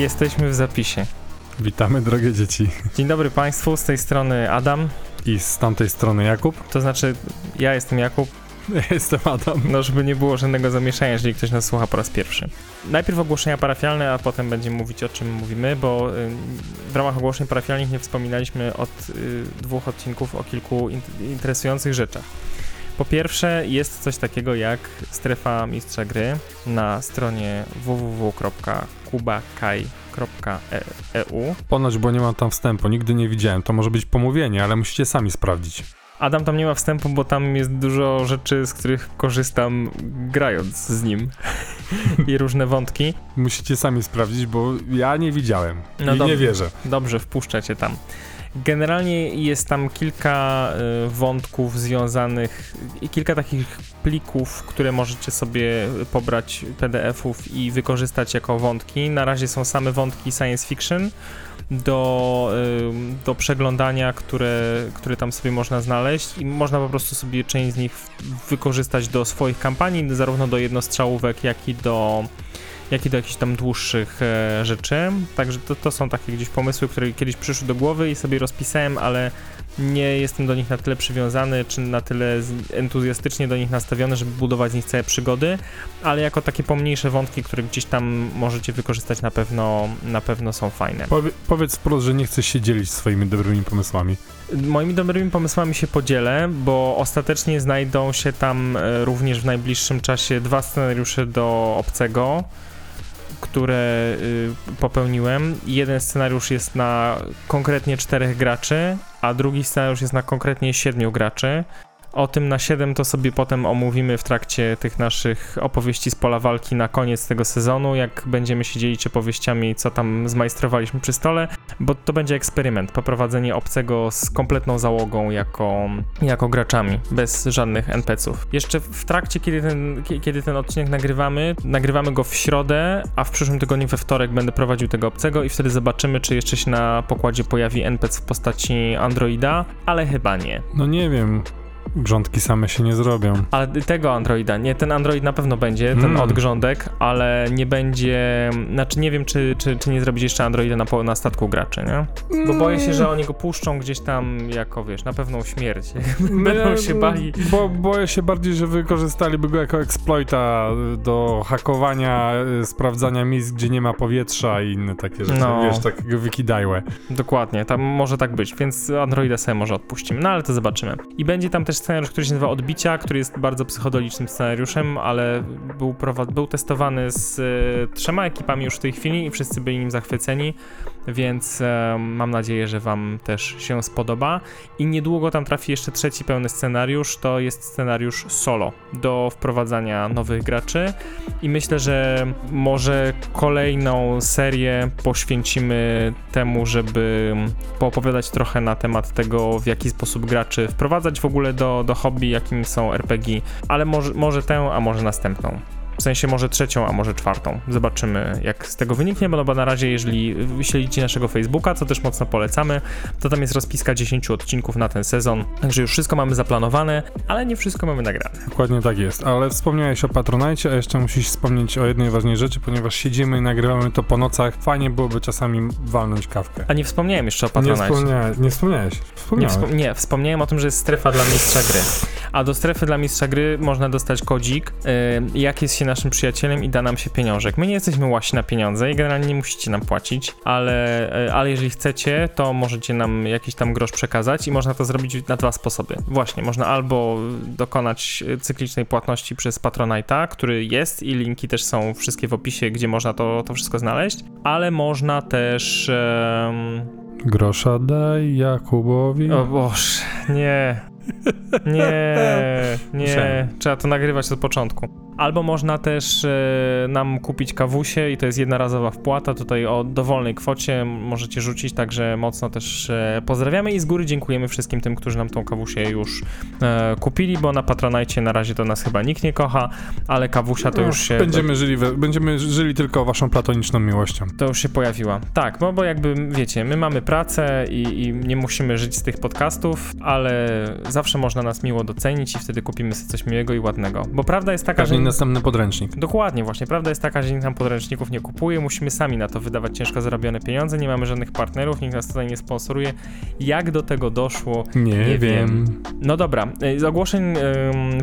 Jesteśmy w zapisie. Witamy drogie dzieci. Dzień dobry Państwu, z tej strony Adam. I z tamtej strony Jakub. To znaczy, ja jestem Jakub. Ja jestem Adam. No, żeby nie było żadnego zamieszania, jeżeli ktoś nas słucha po raz pierwszy. Najpierw ogłoszenia parafialne, a potem będziemy mówić o czym mówimy, bo y, w ramach ogłoszeń parafialnych nie wspominaliśmy od y, dwóch odcinków o kilku in interesujących rzeczach. Po pierwsze, jest coś takiego jak strefa mistrza gry na stronie www.kubakai.eu. Ponoć, bo nie mam tam wstępu, nigdy nie widziałem. To może być pomówienie, ale musicie sami sprawdzić. Adam tam nie ma wstępu, bo tam jest dużo rzeczy, z których korzystam grając z nim. I różne wątki. Musicie sami sprawdzić, bo ja nie widziałem. No I nie wierzę. Dobrze, wpuszczę cię tam. Generalnie jest tam kilka y, wątków związanych i kilka takich plików, które możecie sobie pobrać PDF-ów i wykorzystać jako wątki. Na razie są same wątki science fiction do, y, do przeglądania, które, które tam sobie można znaleźć i można po prostu sobie część z nich wykorzystać do swoich kampanii, zarówno do jednostrzałówek, jak i do jak i do jakichś tam dłuższych e, rzeczy. Także to, to są takie gdzieś pomysły, które kiedyś przyszły do głowy i sobie rozpisałem, ale nie jestem do nich na tyle przywiązany, czy na tyle entuzjastycznie do nich nastawiony, żeby budować z nich całe przygody, ale jako takie pomniejsze wątki, które gdzieś tam możecie wykorzystać na pewno, na pewno są fajne. Powie, powiedz wprost, że nie chcesz się dzielić swoimi dobrymi pomysłami. Moimi dobrymi pomysłami się podzielę, bo ostatecznie znajdą się tam e, również w najbliższym czasie dwa scenariusze do obcego które y, popełniłem. Jeden scenariusz jest na konkretnie czterech graczy, a drugi scenariusz jest na konkretnie siedmiu graczy. O tym na 7 to sobie potem omówimy w trakcie tych naszych opowieści z pola walki na koniec tego sezonu, jak będziemy się dzielić opowieściami, co tam zmajstrowaliśmy przy stole, bo to będzie eksperyment, poprowadzenie obcego z kompletną załogą jako, jako graczami, bez żadnych NPC-ów. Jeszcze w trakcie, kiedy ten, kiedy ten odcinek nagrywamy, nagrywamy go w środę, a w przyszłym tygodniu we wtorek będę prowadził tego obcego i wtedy zobaczymy, czy jeszcze się na pokładzie pojawi NPC w postaci Androida, ale chyba nie. No nie wiem, Grządki same się nie zrobią. Ale tego Androida, nie, ten Android na pewno będzie, ten mm. odgrządek, ale nie będzie, znaczy nie wiem, czy, czy, czy nie zrobić jeszcze Androida na, na statku graczy, nie? Bo boję się, że oni go puszczą gdzieś tam jako, wiesz, na pewną śmierć. Będą się bali. Bo boję się bardziej, że wykorzystaliby go jako exploita do hakowania, y, sprawdzania miejsc, gdzie nie ma powietrza i inne takie rzeczy, no. wiesz, takiego wykidajłe. Dokładnie, tam może tak być, więc Androida sobie może odpuścimy, no ale to zobaczymy. I będzie tam też scenariusz, który się nazywa Odbicia, który jest bardzo psychodelicznym scenariuszem, ale był, był testowany z y, trzema ekipami już w tej chwili i wszyscy byli nim zachwyceni, więc e, mam nadzieję, że wam też się spodoba. I niedługo tam trafi jeszcze trzeci pełny scenariusz, to jest scenariusz solo do wprowadzania nowych graczy i myślę, że może kolejną serię poświęcimy temu, żeby poopowiadać trochę na temat tego, w jaki sposób graczy wprowadzać w ogóle do do, hobby, jakim są RPG, ale może, może tę, a może następną. W sensie może trzecią, a może czwartą. Zobaczymy, jak z tego wyniknie, bo, no bo na razie, jeżeli śledzicie naszego Facebooka, co też mocno polecamy, to tam jest rozpiska 10 odcinków na ten sezon. Także już wszystko mamy zaplanowane, ale nie wszystko mamy nagrane. Dokładnie tak jest. Ale wspomniałeś o Patronite, a jeszcze musisz wspomnieć o jednej ważnej rzeczy, ponieważ siedzimy i nagrywamy to po nocach. Fajnie byłoby czasami walnąć kawkę. A nie wspomniałem jeszcze o Patronite. Nie, wspomniałeś. Nie wspomniałeś. Nie, wspom nie, wspomniałem o tym, że jest strefa dla mistrza gry. A do strefy dla mistrza gry można dostać kodzik, yy, jak jest się naszym przyjacielem i da nam się pieniążek. My nie jesteśmy łasi na pieniądze i generalnie nie musicie nam płacić, ale, e, ale jeżeli chcecie, to możecie nam jakiś tam grosz przekazać i można to zrobić na dwa sposoby. Właśnie, można albo dokonać cyklicznej płatności przez Patronite'a, który jest i linki też są wszystkie w opisie, gdzie można to, to wszystko znaleźć, ale można też... Grosza daj Jakubowi. O Boże, nie. Nie, nie. Trzeba to nagrywać od początku. Albo można też e, nam kupić kawusie i to jest jednorazowa wpłata. Tutaj o dowolnej kwocie możecie rzucić, także mocno też e, pozdrawiamy i z góry dziękujemy wszystkim tym, którzy nam tą kawusię już e, kupili, bo na Patronajcie na razie to nas chyba nikt nie kocha, ale kawusia to już się... Będziemy żyli, będziemy żyli tylko waszą platoniczną miłością. To już się pojawiła. Tak, no bo jakby wiecie, my mamy pracę i, i nie musimy żyć z tych podcastów, ale zawsze można nas miło docenić i wtedy kupimy sobie coś miłego i ładnego. Bo prawda jest taka, Każdy że następny podręcznik. Dokładnie, właśnie. Prawda jest taka, że nikt nam podręczników nie kupuje, musimy sami na to wydawać ciężko zarobione pieniądze, nie mamy żadnych partnerów, nikt nas tutaj nie sponsoruje. Jak do tego doszło? Nie, Nie wiem. No dobra, y, z ogłoszeń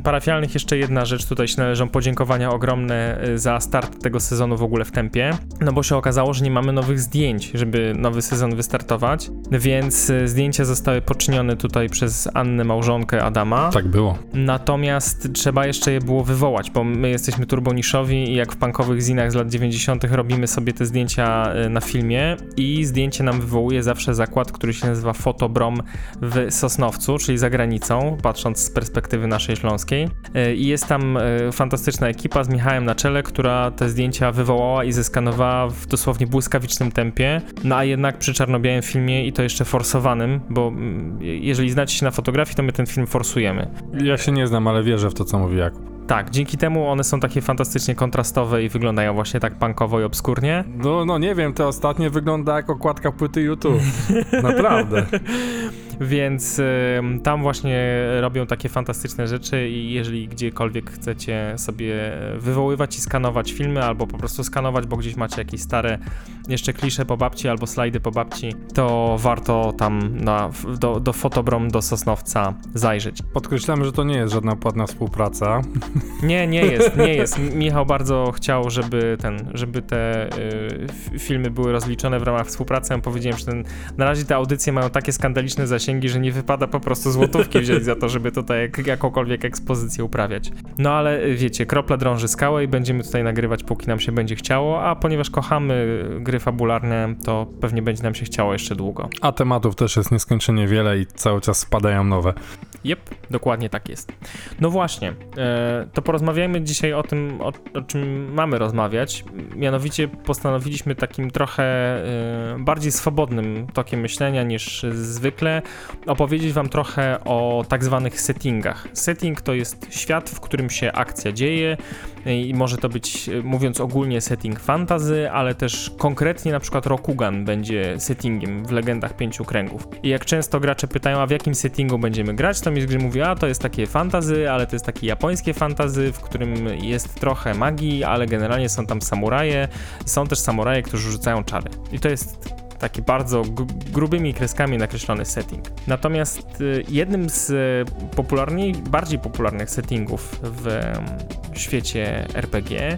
parafialnych jeszcze jedna rzecz, tutaj się należą podziękowania ogromne y, za start tego sezonu w ogóle w tempie, no bo się okazało, że nie mamy nowych zdjęć, żeby nowy sezon wystartować, więc y, zdjęcia zostały poczynione tutaj przez Annę, małżonkę Adama. Tak było. Natomiast trzeba jeszcze je było wywołać, bo my jesteśmy turboniszowi i jak w punkowych zinach z lat 90. robimy sobie te zdjęcia y, na filmie i zdjęcie nam wywołuje zawsze zakład, który się nazywa Fotobrom w Sosnowcu, czyli za granicą, patrząc z perspektywy naszej śląskiej. Y, I jest tam y, fantastyczna ekipa z Michałem na czele, która te zdjęcia wywołała i zeskanowała w dosłownie błyskawicznym tempie. No a jednak przy czarno-białym filmie i to jeszcze forsowanym, bo mm, jeżeli znacie się na fotografii, to my ten film forsujemy. Ja się nie znam, ale wierzę w to, co mówi Jakub. Tak, dzięki temu one są takie fantastycznie kontrastowe i wyglądają właśnie tak punkowo i obskurnie. No, no nie wiem, te ostatnie wygląda jak okładka płyty YouTube. Naprawdę. Więc ym, tam właśnie robią takie fantastyczne rzeczy i jeżeli gdziekolwiek chcecie sobie wywoływać i skanować filmy, albo po prostu skanować, bo gdzieś macie jakieś stare jeszcze klisze po babci albo slajdy po babci, to warto tam na, do, do Fotobrom do Sosnowca zajrzeć. Podkreślamy, że to nie jest żadna płatna współpraca. Nie, nie jest, nie jest. Michał bardzo chciał, żeby ten, żeby te y, filmy były rozliczone w ramach współpracy. Ja powiedziałem, że ten, na razie te audycje mają takie skandaliczne zasięgi, że nie wypada po prostu złotówki wziąć za to, żeby tutaj jak, jakąkolwiek ekspozycję uprawiać. No ale y, wiecie, kropla drąży skałę i będziemy tutaj nagrywać, póki nam się będzie chciało, a ponieważ kochamy gry fabularne, to pewnie będzie nam się chciało jeszcze długo. A tematów też jest nieskończenie wiele i cały czas spadają nowe. Jep, dokładnie tak jest. No właśnie, e, to porozmawiajmy dzisiaj o tym, o, o czym mamy rozmawiać. Mianowicie postanowiliśmy takim trochę e, bardziej swobodnym tokiem myślenia niż zwykle opowiedzieć Wam trochę o tak zwanych settingach. Setting to jest świat, w którym się akcja dzieje i może to być, mówiąc ogólnie, setting fantasy, ale też konkretnie na przykład Rokugan będzie settingiem w Legendach Pięciu Kręgów. I jak często gracze pytają, a w jakim settingu będziemy grać, to mi z gry mówi, a to jest takie fantazy, ale to jest takie japońskie fantazy, w którym jest trochę magii, ale generalnie są tam samuraje. Są też samuraje, którzy rzucają czary. I to jest taki bardzo gr- grubymi kreskami nakreślony setting. Natomiast y, jednym z y, popularniej, bardziej popularnych settingów w świecie RPG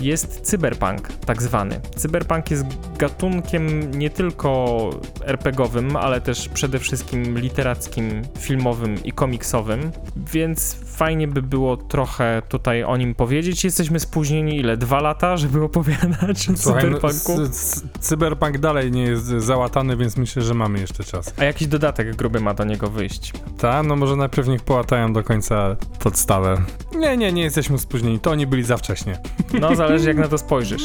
jest cyberpunk, tak zwany. Cyberpunk jest gatunkiem nie tylko RPGowym, ale też przede wszystkim literackim, filmowym i komiksowym, więc fajnie by było trochę tutaj o nim powiedzieć. Jesteśmy spóźnieni ile? Dwa lata, żeby opowiadać o Słuchaj, no, cyberpunku? c- cyberpunk dalej nie jest załatany, więc myślę, że mamy jeszcze czas. A jakiś dodatek gruby ma do niego wyjść. Ta, no może najpierw niech połatają do końca podstawę. Nie, nie, nie jesteśmy spóźnieni, to oni byli za wcześnie. No, zależy jak na to spojrzysz.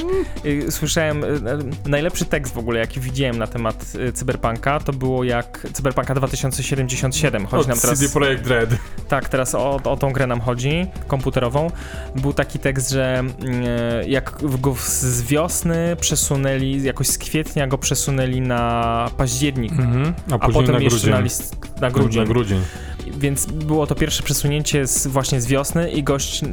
Słyszałem, y, y, najlepszy tekst w ogóle, jaki widziałem na temat y, Cyberpunka, to było jak Cyberpunka 2077. Chodzi nam teraz... CD Projekt Red. Tak, teraz o, o tą grę nam chodzi, komputerową. Był taki tekst, że mm, jak go z wiosny przesunęli, jakoś z kwietnia go przesunęli na październik, Mhm. A, a potem na jeszcze na list, na grudzień. Na grudzień. Więc było to pierwsze przesunięcie z, właśnie z wiosny i gość e,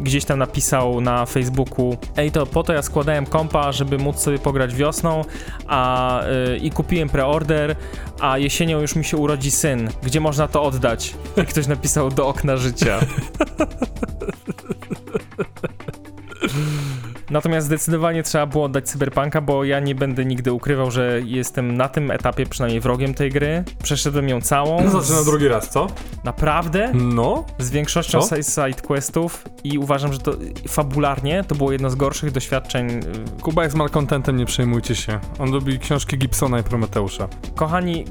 gdzieś tam napisał na Facebooku Ej, to po to ja składałem kompa, żeby móc sobie pograć wiosną a, e, i kupiłem preorder, a jesienią już mi się urodzi syn. Gdzie można to oddać? I ktoś napisał do okna życia. Natomiast zdecydowanie trzeba było oddać Cyberpunka, bo ja nie będę nigdy ukrywał, że jestem na tym etapie przynajmniej wrogiem tej gry. Przeszedłem ją całą. No zaczyna Z- drugi raz, co? Naprawdę? No. Z większością Co? side- side questów i uważam, że to fabularnie to było jedno z gorszych doświadczeń. y, Kuba jest malcontentem, nie przejmujcie się. On lubi książki Gibsona i Prometeusza. Kochani,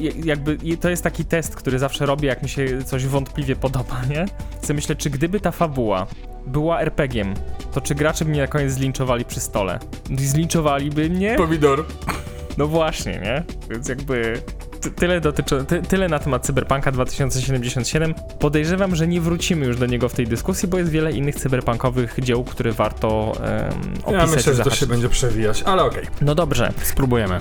y, jakby i to jest taki test, który zawsze robię, jak mi się coś wątpliwie podoba, nie? Co myślę, czy gdyby ta fabuła była RPG-iem, to czy gracze by mnie na koniec zlinczowali przy stole? Zlinczowaliby mnie? Pomidor. No właśnie, nie? Więc jakby ty, tyle dotyczy, ty, tyle na temat Cyberpunka 2077. Podejrzewam, że nie wrócimy już do niego w tej dyskusji, bo jest wiele innych cyberpunkowych dzieł, które warto em, opisać Ja myślę, że to się będzie przewijać, ale okej. No dobrze, Spróbujemy.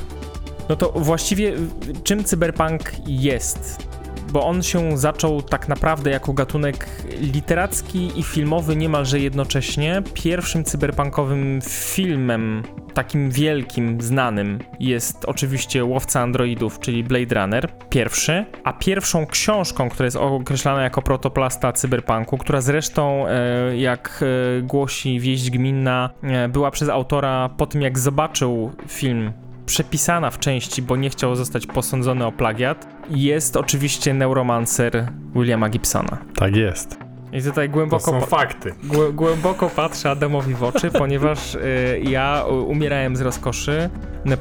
no to właściwie y, czym cyberpunk jest? Bo on się zaczął tak naprawdę jako gatunek literacki i filmowy niemalże jednocześnie. Pierwszym cyberpunkowym filmem, takim wielkim, znanym, jest oczywiście Łowca Androidów, czyli Blade Runner, pierwszy, a pierwszą książką, która jest określana jako protoplasta cyberpunku, która zresztą, e, jak e, głosi wieść gminna, e, była przez autora po tym, jak zobaczył film przepisana w części, bo nie chciał zostać posądzony o plagiat, jest oczywiście Neuromancer Williama Gibsona. Tak jest. I tutaj głęboko, to są fakty. Głę, głęboko patrzę Adamowi w oczy, ponieważ y, ja umierałem z rozkoszy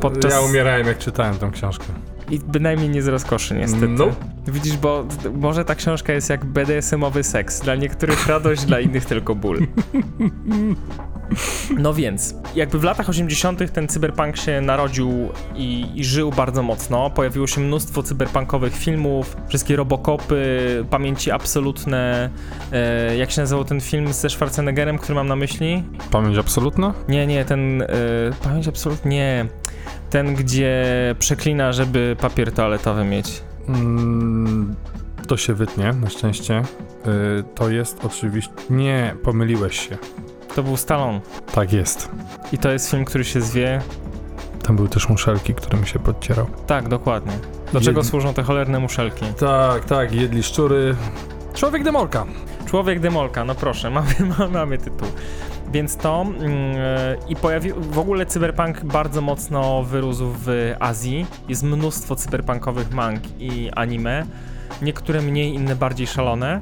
podczas... Ja umierałem jak czytałem tą książkę. I bynajmniej nie z rozkoszy, niestety. No. Widzisz, bo może ta książka jest jak BDSM-owy seks. Dla niektórych radość, dla innych tylko ból. No więc, jakby w latach 80. ten cyberpunk się narodził i, i, żył bardzo mocno. Pojawiło się mnóstwo cyberpunkowych filmów, wszystkie robokopy, pamięci absolutne. E, jak się nazywał ten film ze Schwarzeneggerem, który mam na myśli? Pamięć absolutna? Nie, nie, ten. E, pamięć absolutna. Nie. Ten, gdzie przeklina, żeby papier toaletowy mieć. Mm, to się wytnie, na szczęście. Yy, to jest oczywiście. Nie, pomyliłeś się. To był Stallone. Tak jest. I to jest film, który się zwie... Tam były też muszelki, którymi się podcierał. Tak, dokładnie. Dlaczego Jedli... służą te cholerne muszelki? Tak, tak, jedli szczury. Człowiek demolka. Człowiek demolka, no proszę, mamy, mamy tytuł. Więc to yy, i pojawił, w ogóle cyberpunk bardzo mocno wyrósł w Azji. Jest mnóstwo cyberpunkowych mang i anime. Niektóre mniej, inne bardziej szalone.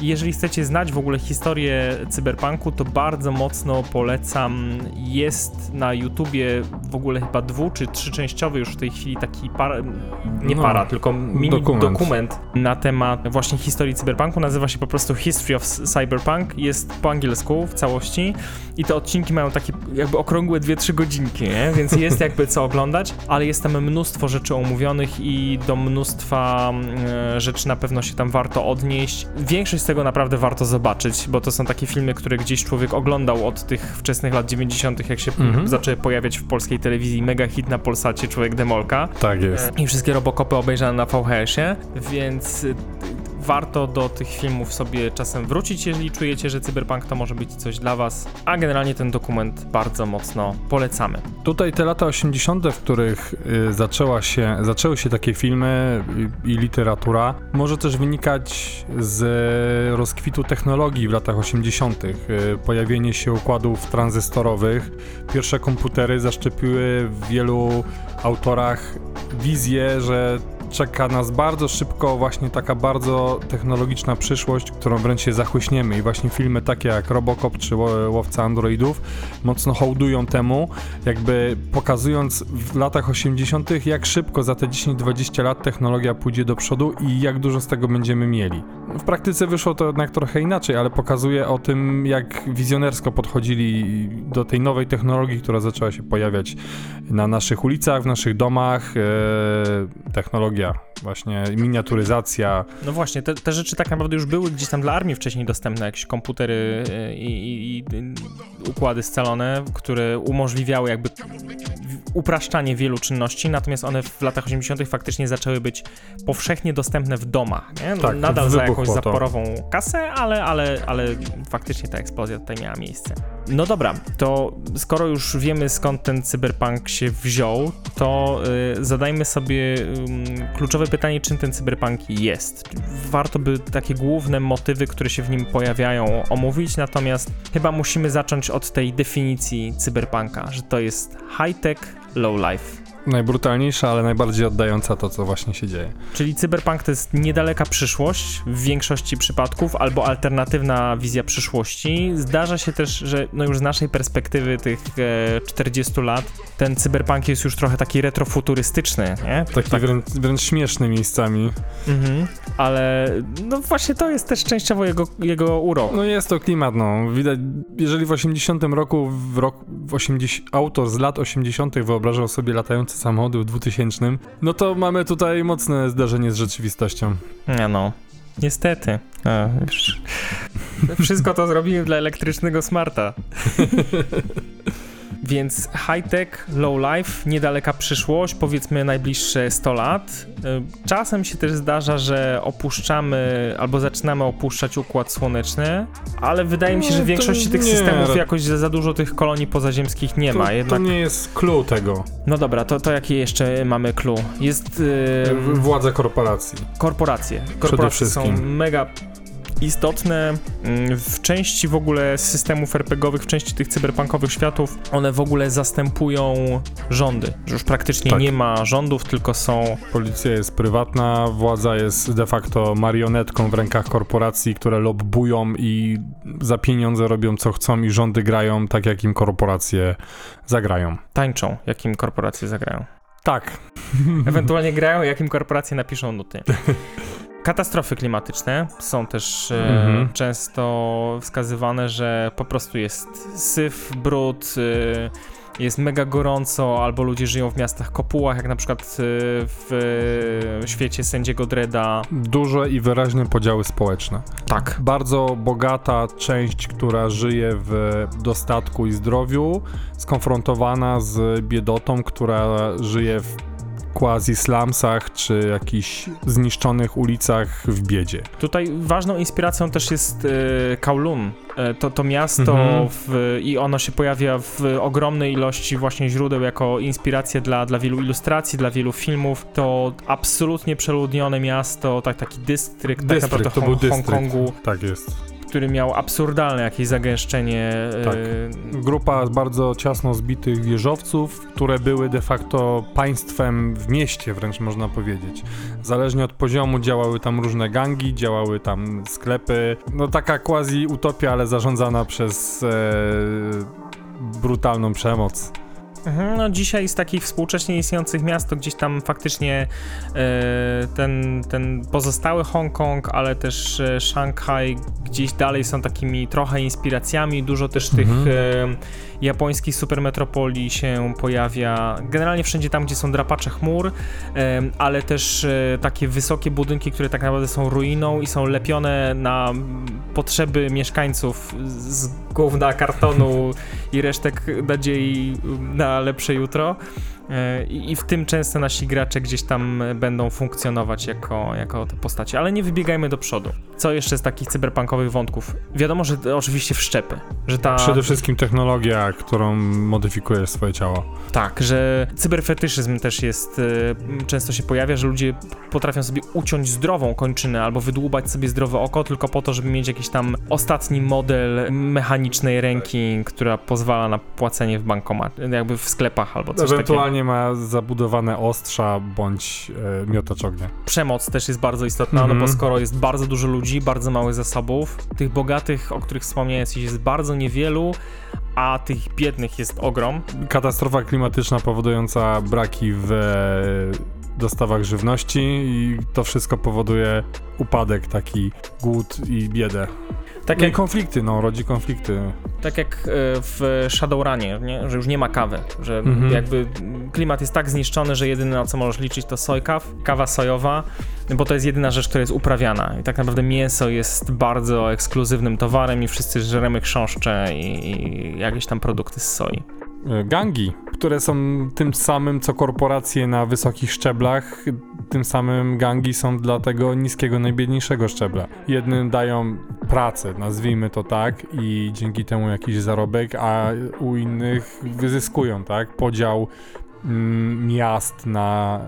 Jeżeli chcecie znać w ogóle historię cyberpunku, to bardzo mocno polecam. Jest na YouTubie w ogóle chyba dwu czy trzyczęściowy już w tej chwili taki para, nie no, para, tylko mini dokument. dokument. na temat właśnie historii cyberpunku. Nazywa się po prostu History of Cyberpunk. Jest po angielsku w całości i te odcinki mają takie jakby okrągłe 2-3 godzinki, nie? więc jest jakby co oglądać, ale jest tam mnóstwo rzeczy omówionych i do mnóstwa e, rzeczy na pewno się tam warto odnieść. Większość tego naprawdę warto zobaczyć, bo to są takie filmy, które gdzieś człowiek oglądał od tych wczesnych lat 90., jak się mhm. zaczęły pojawiać w polskiej telewizji. Mega hit na Polsacie, Człowiek Demolka. Tak jest. I wszystkie Robocopy obejrzane na VHS-ie, więc warto do tych filmów sobie czasem wrócić, jeżeli czujecie, że cyberpunk to może być coś dla was, a generalnie ten dokument bardzo mocno polecamy. Tutaj te lata 80., w których y, zaczęła się, zaczęły się takie filmy i, i literatura, może też wynikać z rozkwitu technologii w latach 80., y, pojawienie się układów tranzystorowych. Pierwsze komputery zaszczepiły w wielu autorach wizję, że czeka nas bardzo szybko właśnie taka bardzo technologiczna przyszłość, którą wręcz się zachłyśniemy i właśnie filmy takie jak Robocop czy Łowca Androidów mocno hołdują temu, jakby pokazując w latach 80. jak szybko za te 10-20 lat technologia pójdzie do przodu i jak dużo z tego będziemy mieli. W praktyce wyszło to jednak trochę inaczej, ale pokazuje o tym, jak wizjonersko podchodzili do tej nowej technologii, która zaczęła się pojawiać na naszych ulicach, w naszych domach. E, technologia, właśnie miniaturyzacja. No właśnie, te, te, rzeczy tak naprawdę już były gdzieś tam dla armii wcześniej dostępne, jakieś komputery e, i, i, i układy scalone, które umożliwiały jakby upraszczanie wielu czynności, natomiast one w latach 80. faktycznie zaczęły być powszechnie dostępne w domach. Nie? Tak, Nadal za jakąś zaporową kasę, ale, ale, ale faktycznie ta eksplozja tutaj miała miejsce. No dobra, to skoro już wiemy skąd ten cyberpunk się wziął, to y, zadajmy sobie y, kluczowe pytanie, czym ten cyberpunk jest. Warto by takie główne motywy, które się w nim pojawiają, omówić, natomiast chyba musimy zacząć od tej definicji cyberpunka, że to jest high-tech, low-life. Najbrutalniejsza, ale najbardziej oddająca to, co właśnie się dzieje. Czyli cyberpunk to jest niedaleka przyszłość w większości przypadków, albo alternatywna wizja przyszłości. Zdarza się też, że no już z naszej perspektywy tych e, 40 lat, ten cyberpunk jest już trochę taki retrofuturystyczny, nie? Taki tak. wręcz, wręcz śmieszny miejscami. Mhm, ale no właśnie to jest też częściowo jego, jego urok. No jest to klimat, no. Widać, jeżeli w 80 roku, w rok, w 80, autor z lat 80 wyobrażał sobie latający samochody w 2000, no to mamy tutaj mocne zdarzenie z rzeczywistością. Nie no, niestety. A, Wszystko to zrobiłem dla elektrycznego smarta. Więc high-tech, low-life, niedaleka przyszłość, powiedzmy najbliższe 100 lat. Y, Czasem się też zdarza, że opuszczamy albo zaczynamy opuszczać Układ Słoneczny, ale wydaje mi się, że w większości tych nie, systemów jakoś za za dużo tych kolonii pozaziemskich nie to, ma. Jednak... to nie jest clue tego. No dobra, to, to jakie jeszcze mamy clue? Jest yy, Władze korporacji. korporacje. Korporacje są wszystkim. mega istotne mm, w części w ogóle systemów RPGowych, w części tych cyberpunkowych światów, one w ogóle zastępują rządy. Już praktycznie Tak. nie ma rządów, tylko są Policja jest prywatna, władza jest de facto marionetką w rękach korporacji, które lobbują i za pieniądze robią co chcą i rządy grają tak, jak im korporacje zagrają. tańczą, jakim korporacje zagrają. Tak. Ewentualnie grają, jakim korporacje napiszą nuty. Katastrofy klimatyczne są też e, Mhm. często wskazywane, że po prostu jest syf, brud, e, jest mega gorąco, albo ludzie żyją w miastach kopułach, jak na przykład e, w świecie sędziego Dreda. Duże i wyraźne podziały społeczne. Tak. Bardzo bogata część, która żyje w dostatku i zdrowiu, skonfrontowana z biedotą, która żyje w quasi-slumsach czy jakichś zniszczonych ulicach w biedzie. Tutaj ważną inspiracją też jest e, Kowloon. E, to, to miasto Mhm. w, i ono się pojawia w ogromnej ilości właśnie źródeł jako inspiracja dla, dla wielu ilustracji, dla wielu filmów. To absolutnie przeludnione miasto, tak, taki dystrykt, tak naprawdę to Hong- był dystrykt. Hongkongu, Tak jest. Który miał absurdalne jakieś zagęszczenie. e, Tak. Grupa bardzo ciasno zbitych wieżowców, które były de facto państwem w mieście, wręcz można powiedzieć. Zależnie od poziomu działały tam różne gangi, działały tam sklepy. No taka quasi utopia, ale zarządzana przez e, brutalną przemoc. Mhm, No dzisiaj z takich współcześnie istniejących miast to gdzieś tam faktycznie e, ten, ten pozostały Hongkong, ale też e, Szanghaj gdzieś dalej są takimi trochę inspiracjami. Dużo też tych Mhm. e, japońskich supermetropolii się pojawia. Generalnie wszędzie tam, gdzie są drapacze chmur, ale też takie wysokie budynki, które tak naprawdę są ruiną i są lepione na potrzeby mieszkańców z gówna, kartonu i resztek nadziei na lepsze jutro. E, I w tym często nasi gracze gdzieś tam będą funkcjonować jako, jako te postacie, ale nie wybiegajmy do przodu. Co jeszcze z takich cyberpunkowych wątków? Wiadomo, że oczywiście wszczepy, że ta... Przede wszystkim technologia, którą modyfikujesz swoje ciało. Tak, że cyberfetyszyzm też jest, e, często się pojawia, że ludzie potrafią sobie uciąć zdrową kończynę albo wydłubać sobie zdrowe oko tylko po to, żeby mieć jakiś tam ostatni model mechanicznej ręki, która pozwala na płacenie w bankomat, jakby w sklepach albo coś takiego. Ewentualnie ma zabudowane ostrza bądź e, miotacz ognia. Przemoc też jest bardzo istotna, Mhm. no bo skoro jest bardzo dużo ludzi, bardzo mało zasobów, tych bogatych, o których wspomniałem, jest bardzo niewielu, a tych biednych jest ogrom. Katastrofa klimatyczna powodująca braki w e, dostawach żywności i to wszystko powoduje upadek, taki głód i biedę. Tak No i jak, konflikty, no, rodzi konflikty. tak jak e, w Shadowrunie, nie? że już nie ma kawy, że Mhm. jakby klimat jest tak zniszczony, że jedyne na co możesz liczyć to sojkaw, kawa sojowa, bo to jest jedyna rzecz, która jest uprawiana i tak naprawdę mięso jest bardzo ekskluzywnym towarem i wszyscy żremy chrząszcze i, i jakieś tam produkty z soi. E, Gangi, które są tym samym co korporacje na wysokich szczeblach, tym samym gangi są dla tego niskiego, najbiedniejszego szczebla. Jednym dają pracę, nazwijmy to tak, i dzięki temu jakiś zarobek, a u innych wyzyskują, tak? Podział mm, miast na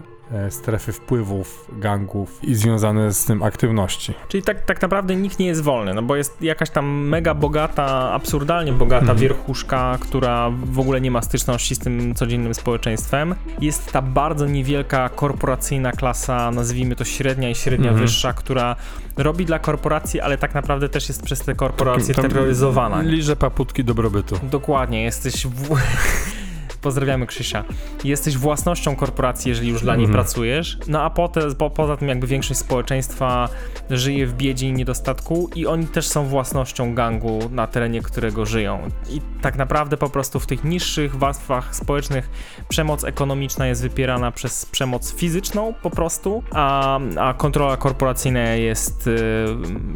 strefy wpływów gangów i związane z tym aktywności. Czyli tak, tak naprawdę nikt nie jest wolny, no bo jest jakaś tam mega bogata, absurdalnie bogata Mhm. wierchuszka, która w ogóle nie ma styczności z tym codziennym społeczeństwem. Jest ta bardzo niewielka korporacyjna klasa, nazwijmy to średnia i średnia Mhm. wyższa, która robi dla korporacji, ale tak naprawdę też jest przez te korporacje Tam- terroryzowana. Liże paputki dobrobytu. Dokładnie, jesteś w... pozdrawiamy Krzysia, jesteś własnością korporacji, jeżeli już dla niej Mhm. pracujesz, no a potem, po, poza tym jakby większość społeczeństwa żyje w biedzie i niedostatku i oni też są własnością gangu na terenie którego żyją. I tak naprawdę po prostu w tych niższych warstwach społecznych przemoc ekonomiczna jest wypierana przez przemoc fizyczną po prostu, a, a kontrola korporacyjna jest y,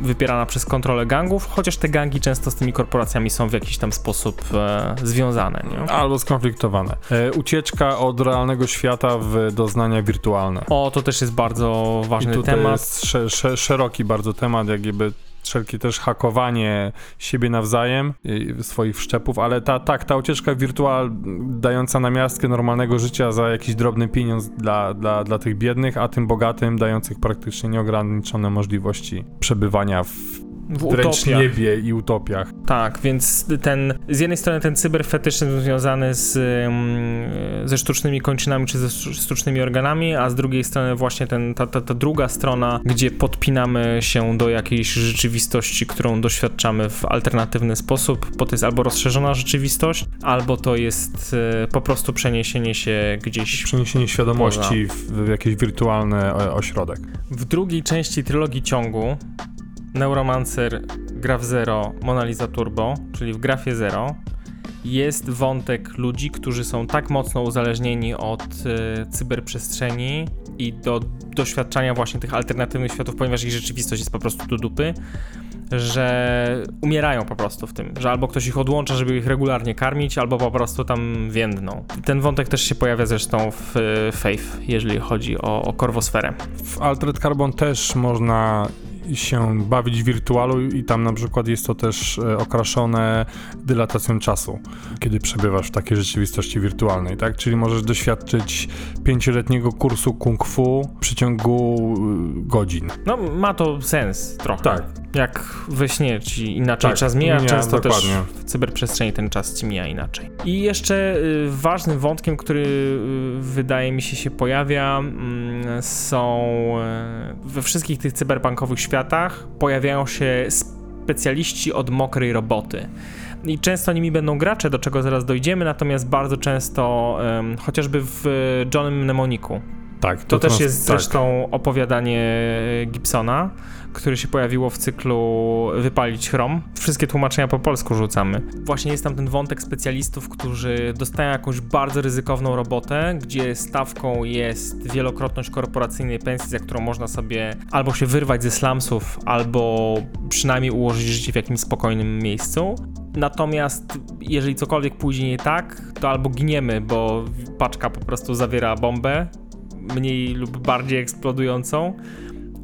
wypierana przez kontrolę gangów, chociaż te gangi często z tymi korporacjami są w jakiś tam sposób e, związane. Nie? Albo skonfliktowane. E, ucieczka od realnego świata w doznania wirtualne. O, to też jest bardzo I ważny tutaj temat. jest sze, sze, szeroki bardzo temat, jak jakby wszelkie też hakowanie siebie nawzajem, i swoich wszczepów, ale ta, tak, ta ucieczka wirtual dająca namiastkę normalnego życia za jakiś drobny pieniądz dla, dla, dla tych biednych, a tym bogatym dających praktycznie nieograniczone możliwości przebywania w W wręcz utopiach. niebie i utopiach. Tak, więc ten, z jednej strony ten cyberfetyszyzm związany z, ze sztucznymi kończynami czy ze sztu- sztucznymi organami, a z drugiej strony właśnie ten, ta, ta, ta druga strona, gdzie podpinamy się do jakiejś rzeczywistości, którą doświadczamy w alternatywny sposób, bo to jest albo rozszerzona rzeczywistość, albo to jest y, po prostu przeniesienie się gdzieś Przeniesienie świadomości w, w jakiś wirtualny o- ośrodek. W drugiej części trylogii ciągu Neuromancer, Graf Zero, Mona Lisa Turbo, czyli w Grafie Zero, jest wątek ludzi, którzy są tak mocno uzależnieni od e, cyberprzestrzeni i do doświadczania właśnie tych alternatywnych światów, ponieważ ich rzeczywistość jest po prostu do dupy, że umierają po prostu w tym, że albo ktoś ich odłącza, żeby ich regularnie karmić, albo po prostu tam więdną. Ten wątek też się pojawia zresztą w e, Faith, jeżeli chodzi o, o korwosferę. W Altered Carbon też można się bawić w wirtualu i tam na przykład jest to też e, okraszone dylatacją czasu, kiedy przebywasz w takiej rzeczywistości wirtualnej, tak? Czyli możesz doświadczyć pięcioletniego kursu kung fu w przeciągu y, godzin. No, ma to sens trochę. Tak. Jak we śnie ci inaczej Tak, czas mija, mija, często dokładnie. też w cyberprzestrzeni ten czas ci mija inaczej. I jeszcze y, ważnym wątkiem, który y, wydaje mi się się pojawia, mm, są y, we wszystkich tych cyberpunkowych światach pojawiają się specjaliści od mokrej roboty. I często nimi będą gracze, do czego zaraz dojdziemy, natomiast bardzo często, ym, chociażby w y, Johnem Mnemoniku, Tak, to, też trans- jest tak. zresztą opowiadanie Gibsona, które się pojawiło w cyklu Wypalić Chrom. Wszystkie tłumaczenia po polsku rzucamy. Właśnie jest tam ten wątek specjalistów, którzy dostają jakąś bardzo ryzykowną robotę, gdzie stawką jest wielokrotność korporacyjnej pensji, za którą można sobie albo się wyrwać ze slumsów, albo przynajmniej ułożyć życie w jakimś spokojnym miejscu. Natomiast jeżeli cokolwiek pójdzie nie tak, to albo giniemy, bo paczka po prostu zawiera bombę, mniej lub bardziej eksplodującą,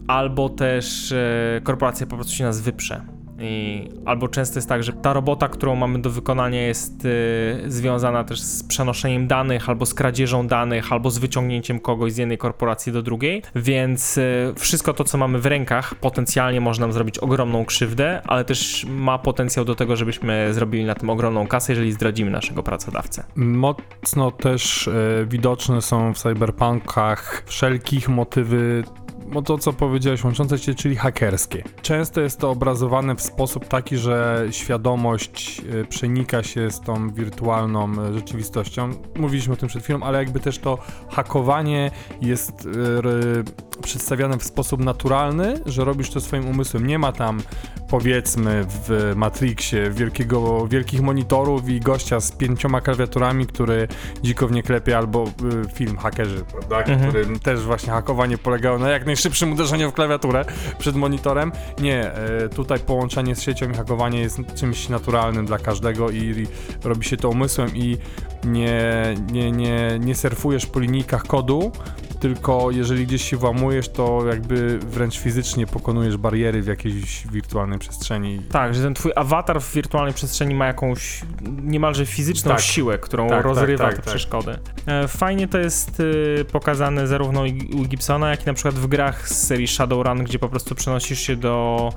albo też e, korporacja po prostu się nas wyprze. I, albo często jest tak, że ta robota, którą mamy do wykonania jest e, związana też z przenoszeniem danych, albo z kradzieżą danych, albo z wyciągnięciem kogoś z jednej korporacji do drugiej, więc e, wszystko to, co mamy w rękach, potencjalnie może nam zrobić ogromną krzywdę, ale też ma potencjał do tego, żebyśmy zrobili na tym ogromną kasę, jeżeli zdradzimy naszego pracodawcę. Mocno też e, widoczne są w cyberpunkach wszelkich motywy, no to co powiedziałeś, łączące się, czyli hakerskie. Często jest to obrazowane w sposób taki, że świadomość e, przenika się z tą wirtualną e, rzeczywistością. Mówiliśmy o tym przed chwilą, ale jakby też to hakowanie jest r- przedstawiane w sposób naturalny, że robisz to swoim umysłem. Nie ma tam powiedzmy w Matrixie wielkiego, wielkich monitorów i gościa z pięcioma klawiaturami, który dziko w nie klepie, albo y, film Hakerzy, prawda, Mhm. którym też właśnie hakowanie polegało na jak najszybszym uderzeniu w klawiaturę przed monitorem. Nie, y, tutaj połączenie z siecią i hakowanie jest czymś naturalnym dla każdego i robi się to umysłem i nie, nie, nie, nie surfujesz po linijkach kodu, tylko jeżeli gdzieś się włamujesz, to jakby wręcz fizycznie pokonujesz bariery w jakiejś wirtualnej przestrzeni. Tak, że ten twój awatar w wirtualnej przestrzeni ma jakąś niemalże fizyczną Tak. siłę, którą Tak, tak, rozrywa tak, te tak. przeszkody. E, Fajnie to jest y, pokazane zarówno u Gibsona, jak i na przykład w grach z serii Shadowrun, gdzie po prostu przenosisz się do